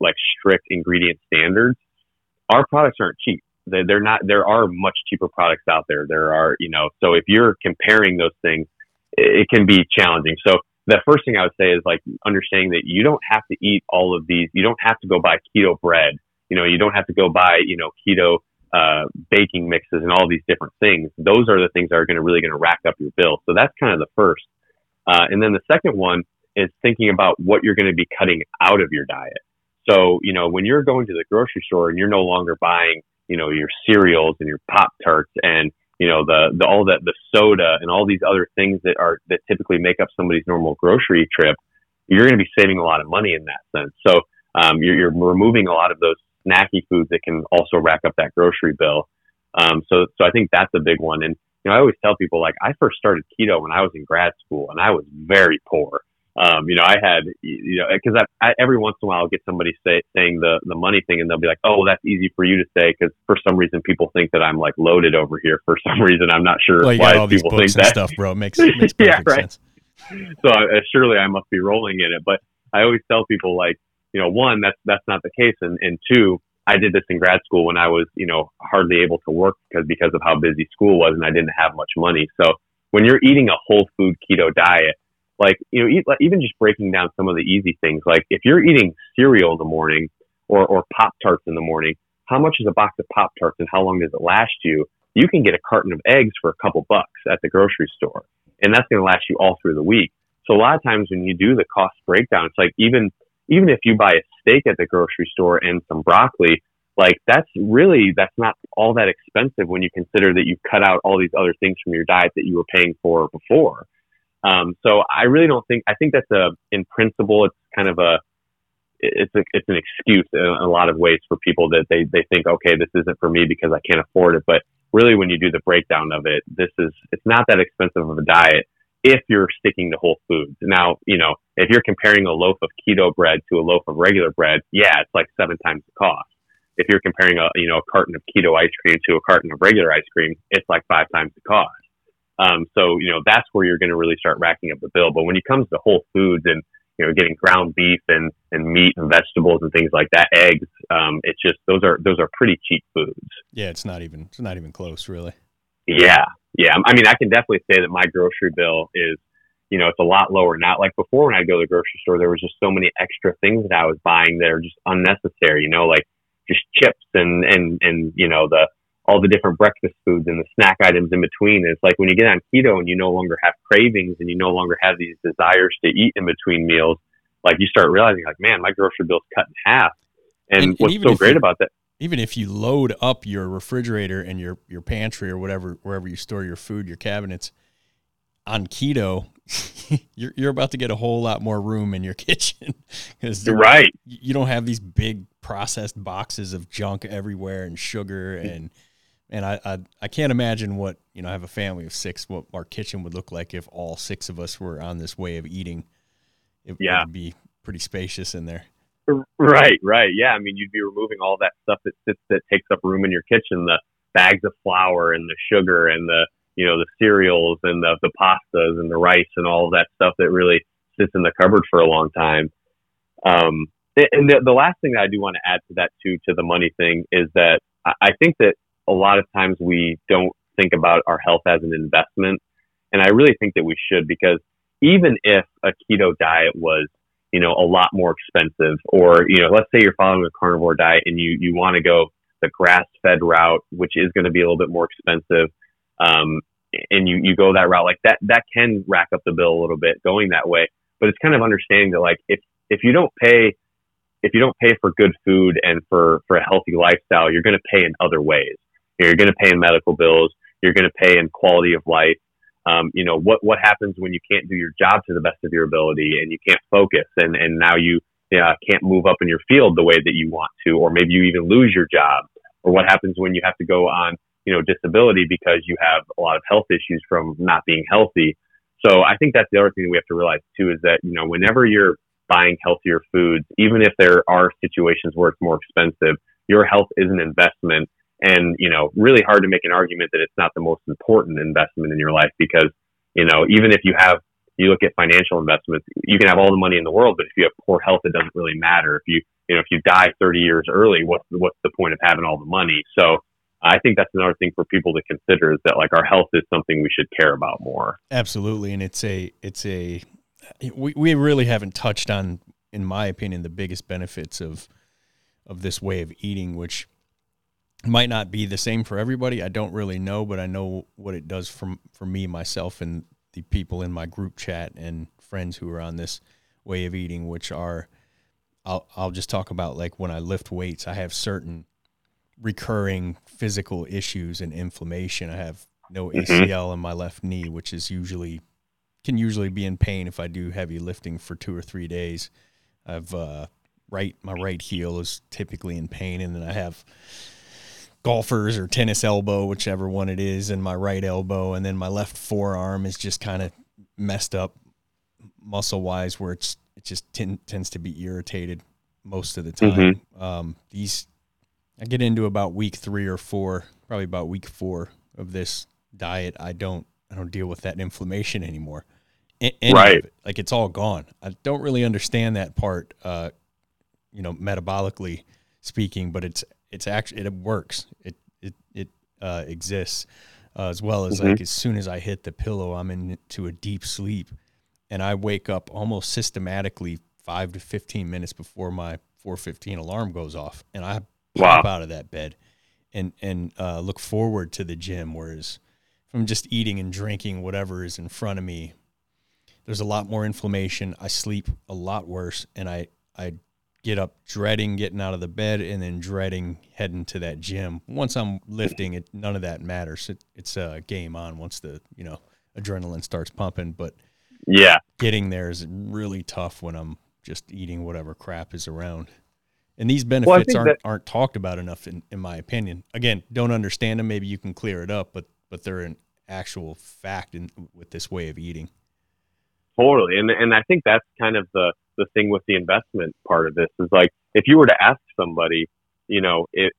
like strict ingredient standards. Our products aren't cheap. They're not. There are much cheaper products out there. There are, you know, so if you're comparing those things, it can be challenging. So the first thing I would say is like understanding that you don't have to eat all of these. You don't have to go buy keto bread. You know, you don't have to go buy, you know, keto uh, baking mixes and all these different things. Those are the things that are going to really going to rack up your bill. So that's kind of the first. Uh, and then the second one is thinking about what you're going to be cutting out of your diet. So, you know, when you're going to the grocery store and you're no longer buying, you know, your cereals and your Pop Tarts and, you know, the, the, all that, the soda and all these other things that are, that typically make up somebody's normal grocery trip, you're going to be saving a lot of money in that sense. So, um, you're, you're removing a lot of those snacky foods that can also rack up that grocery bill. Um, so, so I think that's a big one. And, you know, I always tell people like I first started keto when I was in grad school and I was very poor. Um, you know, I had, you know, because I, I, every once in a while I'll get somebody say, saying the the money thing, and they'll be like, "Oh, that's easy for you to say," because for some reason people think that I'm like loaded over here. For some reason, I'm not sure well, why people think that stuff, bro. It makes, makes yeah, right. Sense. So uh, surely I must be rolling in it. But I always tell people like, you know, one, that's that's not the case, and and two, I did this in grad school when I was, you know, hardly able to work because because of how busy school was and I didn't have much money. So when you're eating a whole food keto diet, like you know, eat, even just breaking down some of the easy things, like if you're eating cereal in the morning or or Pop Tarts in the morning, how much is a box of Pop Tarts and how long does it last you? You can get a carton of eggs for a couple bucks at the grocery store, and that's going to last you all through the week. So a lot of times when you do the cost breakdown, it's like even even if you buy a steak at the grocery store and some broccoli, like that's really that's not all that expensive when you consider that you've cut out all these other things from your diet that you were paying for before. Um, so I really don't think I think that's a in principle it's kind of a it's a, it's an excuse in a lot of ways for people that they they think okay this isn't for me because I can't afford it. But really, when you do the breakdown of it, this is it's not that expensive of a diet if you're sticking to whole foods. Now, you know, if you're comparing a loaf of keto bread to a loaf of regular bread, yeah, it's like seven times the cost. If you're comparing a, you know, a carton of keto ice cream to a carton of regular ice cream, it's like five times the cost. Um, so, you know, that's where you're going to really start racking up the bill. But when it comes to whole foods and, you know, getting ground beef and, and meat and vegetables and things like that, eggs, um, it's just, those are, those are pretty cheap foods. Yeah. It's not even, it's not even close really. Yeah. Yeah. I mean, I can definitely say that my grocery bill is, you know, it's a lot lower now. Like before when I go to the grocery store, there was just so many extra things that I was buying that are just unnecessary, you know, like just chips and, and, and, you know, the, all the different breakfast foods and the snack items in between. it's like when you get on keto and you no longer have cravings and you no longer have these desires to eat in between meals, like you start realizing like, man, my grocery bill's cut in half. And, and what's and so great you, about that even if you load up your refrigerator and your your pantry or whatever wherever you store your food, your cabinets on keto, you're you're about to get a whole lot more room in your kitchen because right you don't have these big processed boxes of junk everywhere and sugar and and I, I I can't imagine what you know I have a family of six what our kitchen would look like if all six of us were on this way of eating. It yeah. would be pretty spacious in there. Right, right. Yeah. I mean, you'd be removing all that stuff that sits, that takes up room in your kitchen, the bags of flour and the sugar and the, you know, the cereals and the, the pastas and the rice and all that stuff that really sits in the cupboard for a long time. Um, and the, the last thing that I do want to add to that too, to the money thing is that I think that a lot of times we don't think about our health as an investment. And I really think that we should because even if a keto diet was, you know, a lot more expensive or, you know, let's say you're following a carnivore diet and you, you want to go the grass fed route, which is going to be a little bit more expensive. Um, and you, you go that route like that, that can rack up the bill a little bit going that way. But it's kind of understanding that like if, if you don't pay, if you don't pay for good food and for, for a healthy lifestyle, you're going to pay in other ways. You're going to pay in medical bills. You're going to pay in quality of life. Um, you know what what happens when you can't do your job to the best of your ability and you can't focus and and now you uh, can't move up in your field the way that you want to, or maybe you even lose your job, or what happens when you have to go on you know disability because you have a lot of health issues from not being healthy. So I think that's the other thing we have to realize too is that you know whenever you're buying healthier foods, even if there are situations where it's more expensive, your health is an investment and you know really hard to make an argument that it's not the most important investment in your life because you know even if you have you look at financial investments you can have all the money in the world but if you have poor health it doesn't really matter. If you you know if you die 30 years early what's what's the point of having all the money? So I think that's another thing for people to consider is that like our health is something we should care about more. Absolutely, and it's a it's a we we really haven't touched on, in my opinion, the biggest benefits of of this way of eating, which might not be the same for everybody. I don't really know, but I know what it does for for me, myself, and the people in my group chat and friends who are on this way of eating, which are I'll I'll just talk about like when I lift weights, I have certain recurring physical issues and inflammation. I have no ACL mm-hmm. in my left knee, which is usually can usually be in pain if I do heavy lifting for two or three days. I've uh, right my right heel is typically in pain, and then I have golfers or tennis elbow, whichever one it is, and my right elbow, and then my left forearm is just kind of messed up muscle wise, where it's it just tends to be irritated most of the time. Mm-hmm. Um, these I get into about week three or four, probably about week four of this diet. I don't I don't deal with that inflammation anymore. right, it. like it's all gone. I don't really understand that part. Uh, you know, metabolically speaking, but it's it's actually it works. It it it uh, exists uh, as well as mm-hmm. like as soon as I hit the pillow, I'm into a deep sleep, and I wake up almost systematically five to fifteen minutes before my four fifteen alarm goes off, and I pop wow. out of that bed and and uh, look forward to the gym. Whereas if I'm just eating and drinking whatever is in front of me, there's a lot more inflammation. I sleep a lot worse, and I I get up dreading getting out of the bed and then dreading heading to that gym. Once I'm lifting, it none of that matters. It, it's a game on once the you know adrenaline starts pumping. But yeah, getting there is really tough when I'm just eating whatever crap is around. And these benefits well, aren't that, aren't talked about enough, in, in my opinion. Again, don't understand them. Maybe you can clear it up, but but they're an actual fact in with this way of eating. Totally, and and I think that's kind of the the thing with the investment part of this is like if you were to ask somebody, you know, it,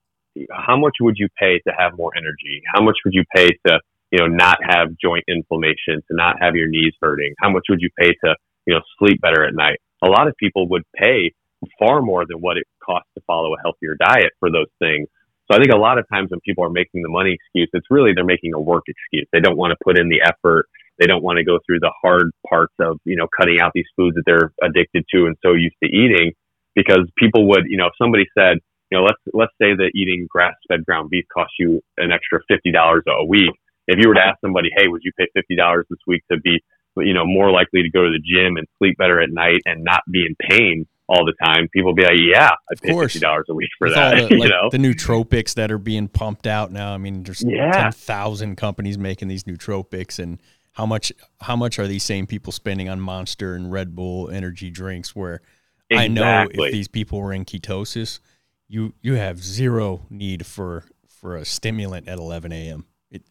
how much would you pay to have more energy? How much would you pay to, you know, not have joint inflammation, to not have your knees hurting? How much would you pay to, you know, sleep better at night? A lot of people would pay far more than what it costs to follow a healthier diet for those things. So I think a lot of times when people are making the money excuse, it's really they're making a work excuse. They don't want to put in the effort they don't want to go through the hard parts of, you know, cutting out these foods that they're addicted to and so used to eating because people would, you know, if somebody said, you know, let's, let's say that eating grass fed ground beef costs you an extra $50 a week. If you were to ask somebody, Hey, would you pay $50 this week to be, you know, more likely to go to the gym and sleep better at night and not be in pain? all the time, people would be like, "Yeah, I pay fifty dollars a week for With that." The, you like know, the nootropics that are being pumped out now. I mean, there's yeah. ten thousand companies making these nootropics, and how much how much are these same people spending on Monster and Red Bull energy drinks? Where exactly. I know if these people were in ketosis, you you have zero need for for a stimulant at 11 a.m. It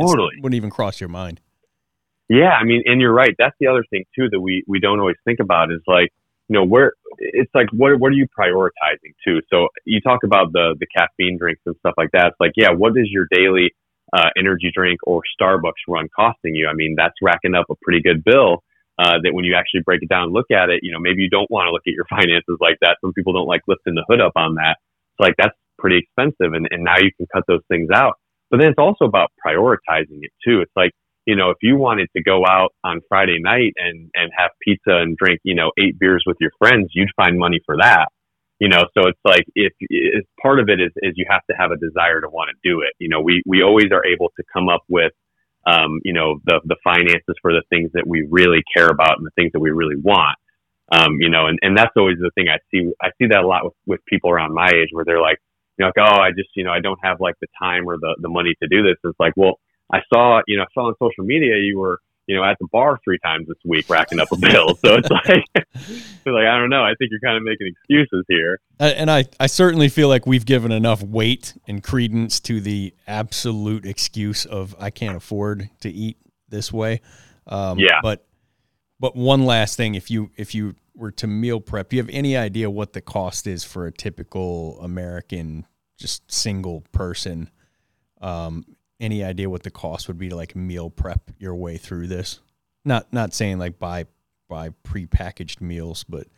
totally wouldn't even cross your mind. Yeah, I mean, and you're right. That's the other thing too that we we don't always think about is like you know where it's like what what are you prioritizing too? So you talk about the the caffeine drinks and stuff like that. It's like yeah, what is your daily uh, energy drink or Starbucks run costing you. I mean, that's racking up a pretty good bill. Uh, that when you actually break it down and look at it, you know, maybe you don't want to look at your finances like that. Some people don't like lifting the hood up on that. It's like that's pretty expensive and, and now you can cut those things out. But then it's also about prioritizing it too. It's like, you know, if you wanted to go out on Friday night and, and have pizza and drink, you know, eight beers with your friends, you'd find money for that. You know, so it's like if it's part of it is, is you have to have a desire to want to do it. You know, we, we always are able to come up with, um, you know, the, the finances for the things that we really care about and the things that we really want. Um, you know, and, and that's always the thing I see. I see that a lot with, with people around my age where they're like, you know, like, oh, I just, you know, I don't have like the time or the, the money to do this. It's like, well, I saw, you know, I saw on social media you were, you know, at the bar three times this week racking up a bill. So it's like, it's like, I don't know. I think you're kind of making excuses here. And I, I certainly feel like we've given enough weight and credence to the absolute excuse of I can't afford to eat this way. Um, Yeah. But, but one last thing, if you, if you were to meal prep, do you have any idea what the cost is for a typical American, just single person? Um, any idea what the cost would be to like meal prep your way through this? Not not saying like buy buy prepackaged meals, but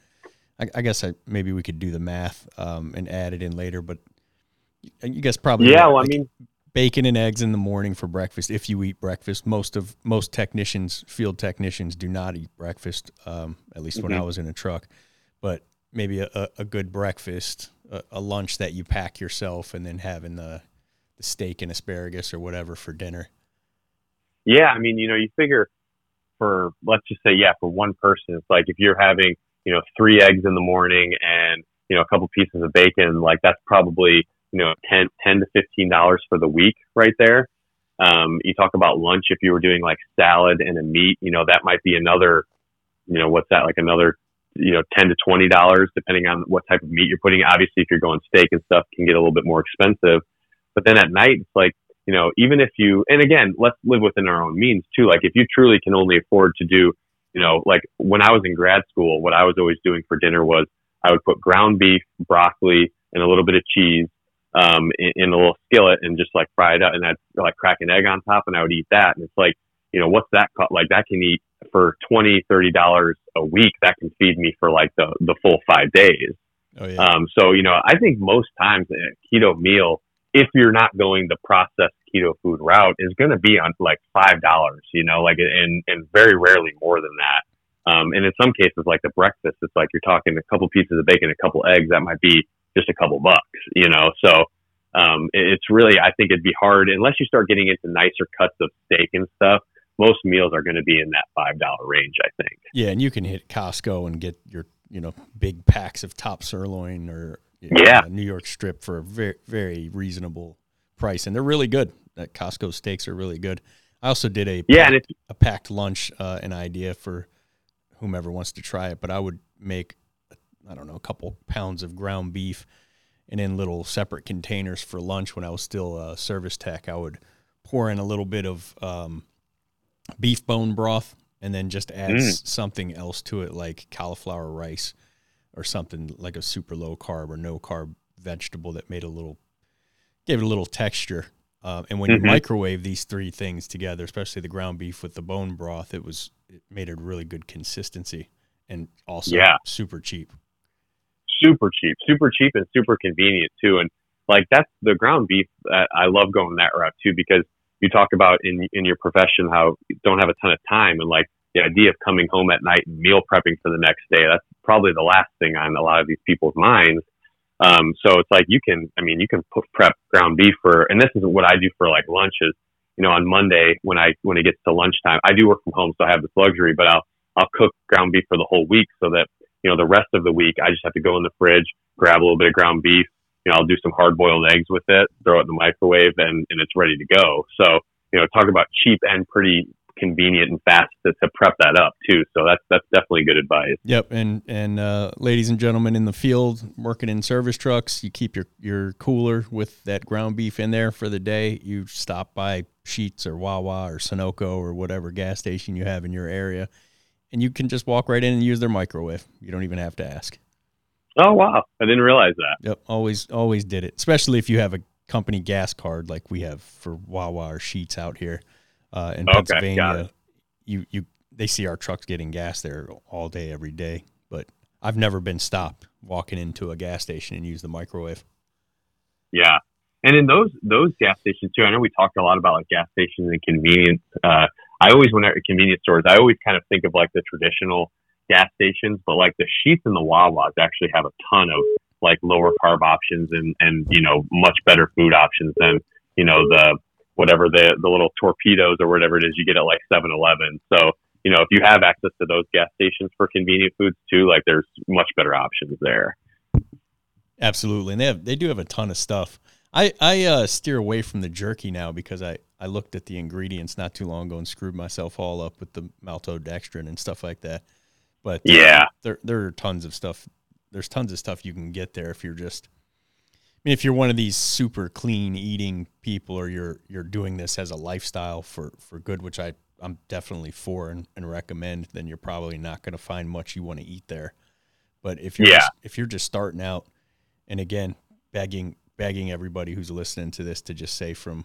I, I guess I, maybe we could do the math um, and add it in later. But you guys probably Yeah. Well, I mean, bacon and eggs in the morning for breakfast if you eat breakfast. Most of most technicians, field technicians, do not eat breakfast. Um, at least when I Mhm. was in a truck, but maybe a, a, a good breakfast, a, a lunch that you pack yourself, and then having the the steak and asparagus or whatever for dinner. Yeah, I mean, you know, you figure for let's just say, yeah, for one person, it's like if you're having, you know, three eggs in the morning and you know a couple pieces of bacon, like that's probably you know 10, 10 to fifteen dollars for the week right there. Um, you talk about lunch if you were doing like salad and a meat, you know, that might be another, you know, what's that like another, you know, ten to twenty dollars depending on what type of meat you're putting. Obviously, if you're going steak and stuff, can get a little bit more expensive. But then at night, it's like you know, even if you, and again, let's live within our own means too. Like if you truly can only afford to do, you know, like when I was in grad school, what I was always doing for dinner was I would put ground beef, broccoli, and a little bit of cheese um, in, in a little skillet and just like fry it up, and I'd like crack an egg on top, and I would eat that. And it's like, you know, what's that cost? Like that can eat for twenty, thirty dollars a week. That can feed me for like the the full five days. Oh yeah, Um, so, you know, I think most times a keto meal, if you're not going the processed keto food route, is going to be on like $5, you know, like, and, and very rarely more than that. Um, and in some cases, like the breakfast, it's like you're talking a couple pieces of bacon, a couple eggs, that might be just a couple bucks, you know? So, um, it's really, I think it'd be hard unless you start getting into nicer cuts of steak and stuff. Most meals are going to be in that $5 range, I think. yeah, and you can hit Costco and get your you know big packs of top sirloin or Yeah. New York strip for a very very reasonable price, and they're really good. That Costco steaks are really good. I also did a Yeah. If, a packed lunch uh, an idea for whomever wants to try it but i would make i don't know a couple pounds of ground beef and in little separate containers for lunch when i was still a service tech i would pour in a little bit of um, beef bone broth and then just add Mm. something else to it like cauliflower rice or something like a super low carb or no carb vegetable that made a little gave it a little texture um, and when Mhm. you microwave these three things together, especially the ground beef with the bone broth, it was it made a really good consistency and also Yeah. super cheap. super cheap, super cheap and super convenient too. And like that's the ground beef. Uh, I love going that route too because you talk about in in your profession how you don't have a ton of time and like the idea of coming home at night and meal prepping for the next day. That's probably the last thing on a lot of these people's minds. Um, so it's like you can, I mean, you can put, prep ground beef for, and this is what I do for like lunches. You know, on Monday when I when it gets to lunchtime, I do work from home, so I have this luxury. But I'll I'll cook ground beef for the whole week so that you know the rest of the week I just have to go in the fridge, grab a little bit of ground beef. You know, I'll do some hard boiled eggs with it, throw it in the microwave, and and it's ready to go. So you know, talk about cheap and pretty convenient and fast to, to prep that up too. So that's that's definitely good advice. Yep, and and uh, ladies and gentlemen in the field working in service trucks, you keep your your cooler with that ground beef in there for the day. You stop by Sheetz or Wawa or Sunoco or whatever gas station you have in your area, and you can just walk right in and use their microwave. You don't even have to ask. Oh wow, I didn't realize that. Yep, always always did it. Especially if you have a company gas card like we have for Wawa or Sheetz out here uh, in Okay, Pennsylvania. You you they see our trucks getting gas there all day every day, but I've never been stopped walking into a gas station and use the microwave. Yeah. And in those those gas stations too, I know we talked a lot about like gas stations and convenience. Uh, I always when at convenience stores, I always kind of think of like the traditional gas stations, but like the Sheetz and the Wawas actually have a ton of like lower carb options and and you know much better food options than you know the whatever the the little torpedoes or whatever it is you get at like 7-Eleven. So you know if you have access to those gas stations for convenient foods too, like there's much better options there. Absolutely, and they have they do have a ton of stuff. I I uh, steer away from the jerky now because I I looked at the ingredients not too long ago and screwed myself all up with the maltodextrin and stuff like that. But uh, Yeah. there there are tons of stuff. There's tons of stuff you can get there if you're just. I mean, if you're one of these super clean eating people, or you're you're doing this as a lifestyle for for good, which I I'm definitely for and, and recommend, then you're probably not going to find much you want to eat there. But if you're Yeah. just, if you're just starting out, and again, begging begging everybody who's listening to this to just say from,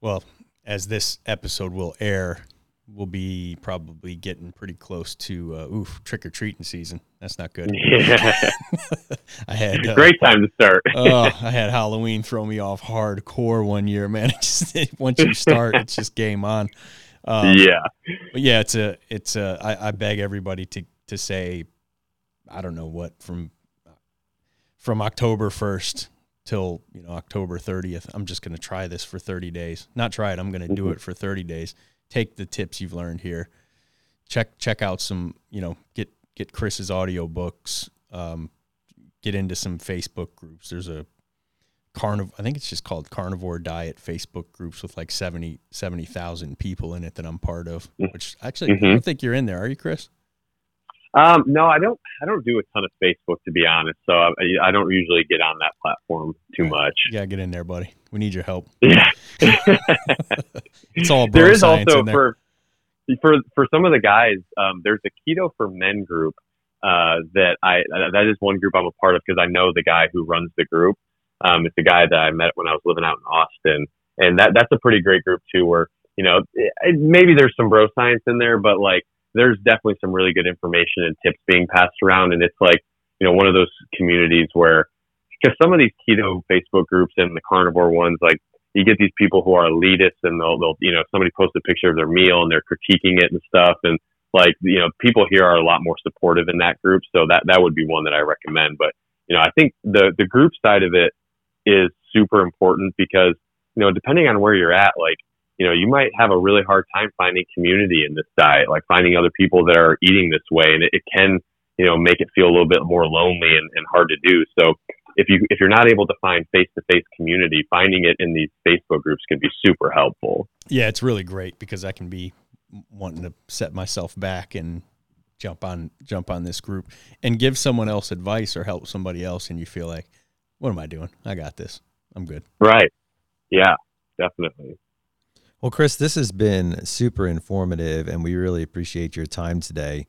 well, as this episode will air, we'll be probably getting pretty close to uh, oof trick or treating season. That's not good. Yeah. I had uh, Great time to start. oh, I had Halloween throw me off hardcore one year, man. It just once you start, it's just game on. Um, yeah. but yeah, it's a it's a. I, I beg everybody to to say, I don't know what from from October first till you know October thirtieth. I'm just going to try this for thirty days. Not try it. I'm going to do it for thirty days. Take the tips you've learned here. Check check out some. You know, get get Chris's audio books. Um, get into some Facebook groups. There's a carniv I think it's just called carnivore diet Facebook groups with like 70 70,000 people in it that I'm part of, Mm. which actually I Mhm. don't think you're in there. Are you, Chris? Um, no, I don't. I don't do a ton of Facebook to be honest. So I, I don't usually get on that platform too much. Gotta get in there, buddy. We need your help. Yeah. It's all there is also for for for some of the guys. Um, there's a keto for men group uh, that I that is one group I'm a part of because I know the guy who runs the group. Um, it's a guy that I met when I was living out in Austin, and that that's a pretty great group too. Where you know it, maybe there's some bro science in there, but like there's definitely some really good information and tips being passed around, and it's like you know one of those communities where because some of these keto Facebook groups and the carnivore ones like you get these people who are elitists and they'll, they'll, you know, somebody posts a picture of their meal and they're critiquing it and stuff. And like, you know, people here are a lot more supportive in that group. So that, that would be one that I recommend. But, you know, I think the, the group side of it is super important because, you know, depending on where you're at, like, you know, you might have a really hard time finding community in this diet, like finding other people that are eating this way. And it, it can, you know, make it feel a little bit more lonely and, and hard to do. So, if you if you're not able to find face to face community, finding it in these Facebook groups can be super helpful. Yeah, it's really great because I can be wanting to set myself back and jump on jump on this group and give someone else advice or help somebody else and you feel like, what am I doing? I got this. I'm good. Right. Yeah, definitely. Well, Chris, this has been super informative, and we really appreciate your time today.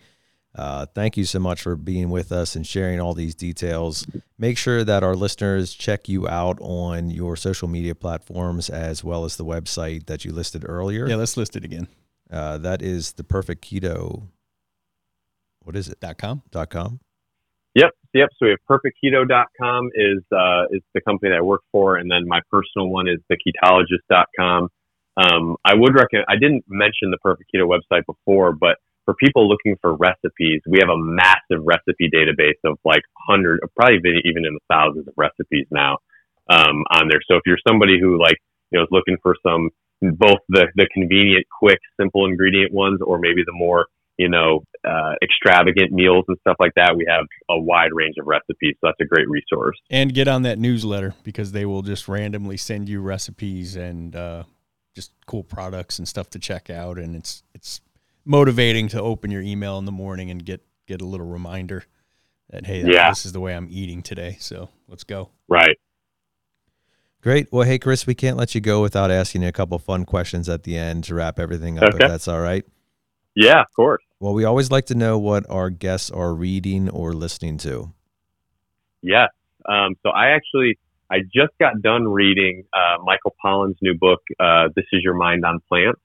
Uh, thank you so much for being with us and sharing all these details. Make sure that our listeners check you out on your social media platforms as well as the website that you listed earlier. Yeah, let's list it again. Uh, that is the perfect keto. What is it? Dot com. Dot com. Yep, yep. So we have perfectketo.com is uh, is the company that I work for, and then my personal one is theketologist.com. Um, I would recommend. I didn't mention the Perfect Keto website before, but for people looking for recipes, we have a massive recipe database of like hundred, probably even even in the thousands of recipes now um, on there. So if you're somebody who like you know is looking for some both the the convenient, quick, simple ingredient ones, or maybe the more you know uh, extravagant meals and stuff like that, we have a wide range of recipes. So that's a great resource. And get on that newsletter because they will just randomly send you recipes and uh, just cool products and stuff to check out. And it's it's motivating to open your email in the morning and get get a little reminder that hey, Yeah. this is the way I'm eating today. So let's go. Right. Great. Well, hey, Chris, we can't let you go without asking you a couple fun questions at the end to wrap everything up, Okay. if that's all right. Yeah, of course. Well, we always like to know what our guests are reading or listening to. Yes. Um, so I actually I just got done reading uh, Michael Pollan's new book, uh, "This Is Your Mind on Plants."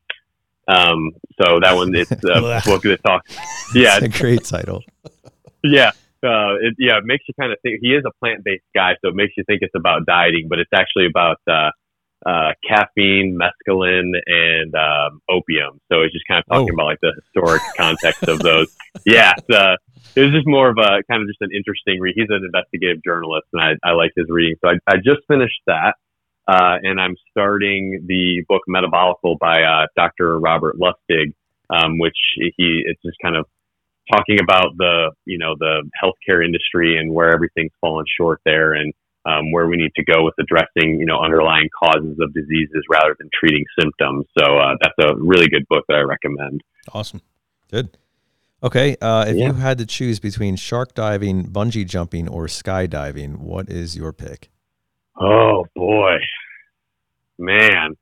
Um, so that one it's a book that talks. Yeah, It's a great title. yeah. uh, it, yeah, it makes you kind of think. He is a plant based guy, so it makes you think it's about dieting, but it's actually about uh, uh, caffeine, mescaline, and um, opium. So it's just kind of talking Oh. about like the historic context of those. Yeah, uh, it was just more of a kind of just an interesting read. He's an investigative journalist, and I, I like his reading. So I, I just finished that, uh, and I'm starting the book Metabolical by uh, Dr. Robert Lustig, um, which he it's just kind of talking about the you know the healthcare industry and where everything's fallen short there and um, where we need to go with addressing you know underlying causes of diseases rather than treating symptoms. So uh, that's a really good book that I recommend. Awesome. Good. Okay. Uh, if Yeah. you had to choose between shark diving, bungee jumping, or skydiving, what is your pick? Oh boy, man,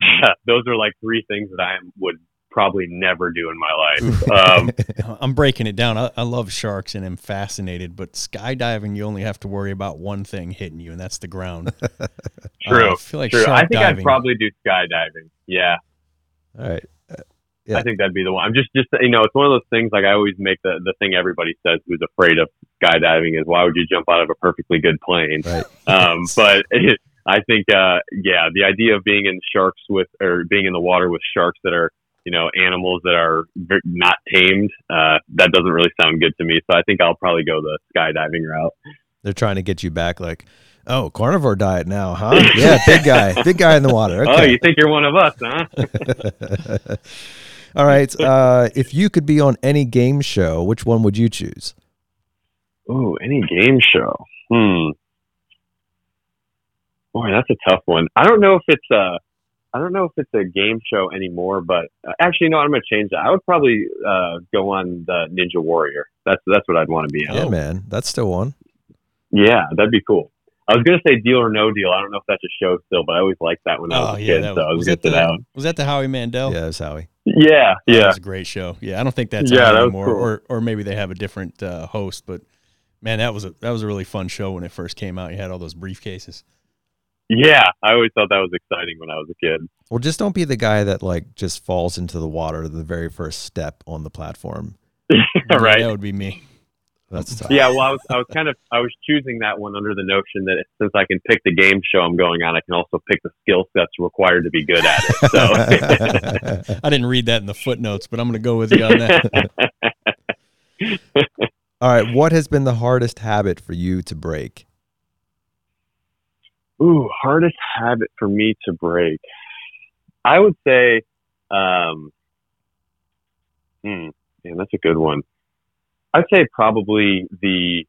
those are like three things that I would probably never do in my life. Um, I'm breaking it down. I, I love sharks and I'm fascinated, but skydiving, you only have to worry about one thing hitting you, and that's the ground. true, Uh, I feel like true. I think I'd probably do skydiving. Yeah. All right. Yeah. I think that'd be the one. I'm just, just you know, it's one of those things. Like I always make the the thing everybody says who's afraid of skydiving is why would you jump out of a perfectly good plane? Right. Um, but I think, uh, yeah, the idea of being in sharks with or being in the water with sharks that are you know animals that are not tamed, uh, that doesn't really sound good to me. So I think I'll probably go the skydiving route. They're trying to get you back like, oh, carnivore diet now, huh? yeah, big guy. Big guy in the water. Oh, you think you're one of us, huh? All right. Uh, if you could be on any game show, which one would you choose? Oh, any game show? Hmm. Boy, that's a tough one. I don't know if it's a, I don't know if it's a game show anymore. But uh, actually, no, I'm going to change that. I would probably uh, go on the Ninja Warrior. That's that's what I'd want to be on. Yeah, man. That's still one. Yeah, that'd be cool. I was going to say Deal or No Deal. I don't know if that's a show still, but I always liked that when I was Oh a yeah, kid. that so I was, was, that to sit the, down. was that the Howie Mandel? Yeah, that's Howie. Yeah, That yeah. was a great show. Yeah, I don't think that's Yeah, that anymore, cool. or or maybe they have a different uh, host. But man, that was a that was a really fun show when it first came out. You had all those briefcases. Yeah, I always thought that was exciting when I was a kid. Well, just don't be the guy that like just falls into the water the very first step on the platform. Yeah, right. that would be me. That's tough. Yeah, well, I was, I was kind of, I was choosing that one under the notion that since I can pick the game show I'm going on, I can also pick the skill sets required to be good at it. So, I didn't read that in the footnotes, but I'm going to go with you on that. All right. What has been the hardest habit for you to break? ooh, hardest habit for me to break. I would say, um, hmm, man, that's a good one. I'd say probably the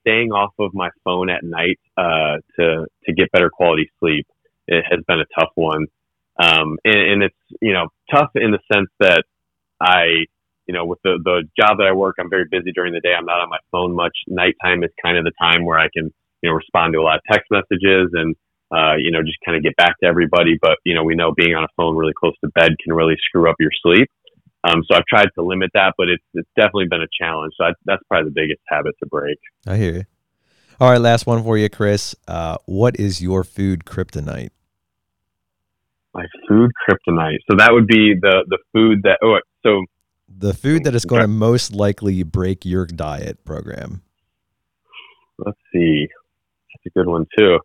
staying off of my phone at night uh, to to get better quality sleep. It has been a tough one, um, and, and it's you know tough in the sense that I you know with the the job that I work, I'm very busy during the day. I'm not on my phone much. Nighttime is kind of the time where I can you know respond to a lot of text messages and uh, you know just kind of get back to everybody. But you know we know being on a phone really close to bed can really screw up your sleep. Um, so I've tried to limit that, but it's it's definitely been a challenge. So I, that's probably the biggest habit to break. I hear you. All right. Last one for you, Chris. Uh, what is your food kryptonite? My food kryptonite. So that would be the the food that. Oh, so The food that is going to most likely break your diet program. let's see. That's a good one too.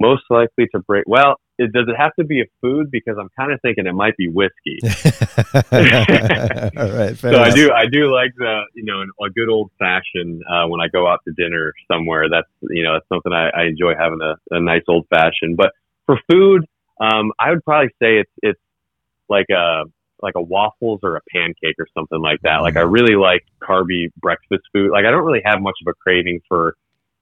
Most likely to break. Well, it, does it have to be a food? Because I'm kind of thinking it might be whiskey. All right. So I do I do like the you know a good old fashioned uh, when I go out to dinner somewhere. That's you know that's something I, I enjoy having a, a nice old fashioned. But for food, um, I would probably say it's it's like a like a waffles or a pancake or something like that. Like I really like carby breakfast food. Like I don't really have much of a craving for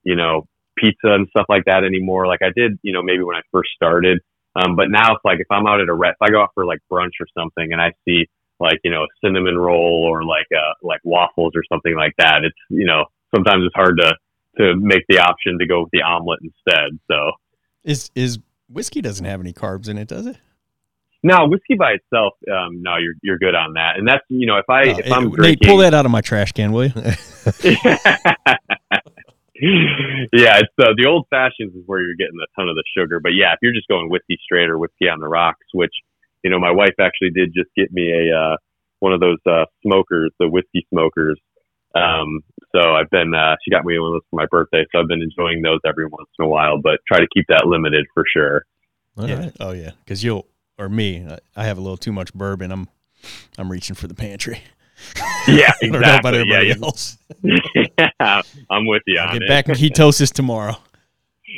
you know pizza and stuff like that anymore. Like I did you know maybe when I first started. Um, but now it's like if I'm out at a rest, if I go out for like brunch or something and I see like you know a cinnamon roll or like uh like waffles or something like that it's you know sometimes it's hard to to make the option to go with the omelet instead so Is is whiskey doesn't have any carbs in it, does it? no whiskey by itself um no you're you're good on that and that's you know if i if i'm Nate, drinking pull that out of my trash can, will you? yeah it's uh, the old fashions is where you're getting a ton of the sugar but yeah if you're just going whiskey straight or whiskey on the rocks which you know my wife actually did just get me a uh one of those uh smokers the whiskey smokers Um, so I've been, uh, she got me one of those for my birthday. So I've been enjoying those every once in a while, but try to keep that limited for sure. All yeah. right. Oh yeah. Because you'll or me, I- I have a little too much bourbon. I'm I'm reaching for the pantry. Yeah, I don't know about exactly. Yeah, everybody you- else. yeah, I'm with you on Get it. back in ketosis tomorrow.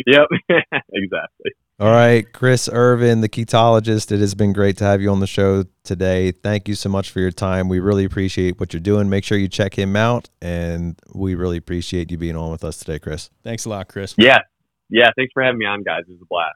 Yep, exactly. All right, Chris Irvin, the ketologist. It has been great to have you on the show today. Thank you so much for your time. We really appreciate what you're doing. Make sure you check him out, and we really appreciate you being on with us today, Chris. Thanks a lot, Chris. Yeah, yeah. Thanks for having me on, guys. It was a blast.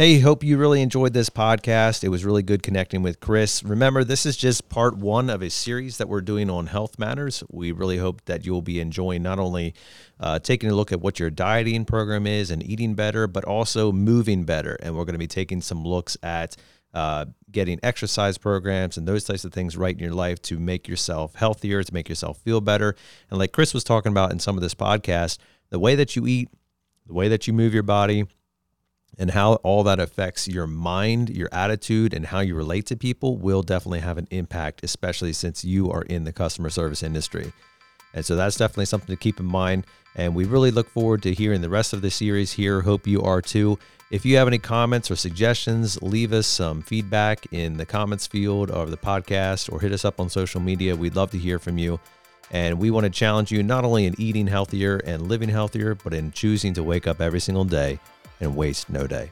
Hey, hope you really enjoyed this podcast. It was really good connecting with Chris. Remember, this is just part one of a series that we're doing on health matters. We really hope that you'll be enjoying not only uh, taking a look at what your dieting program is and eating better, but also moving better. And we're going to be taking some looks at uh, getting exercise programs and those types of things right in your life to make yourself healthier, to make yourself feel better. And like Chris was talking about in some of this podcast, the way that you eat, the way that you move your body, and how all that affects your mind, your attitude, and how you relate to people will definitely have an impact, especially since you are in the customer service industry. And so that's definitely something to keep in mind. And we really look forward to hearing the rest of the series here. Hope you are too. If you have any comments or suggestions, leave us some feedback in the comments field of the podcast or hit us up on social media. We'd love to hear from you. And we want to challenge you not only in eating healthier and living healthier, but in choosing to wake up every single day and waste no day.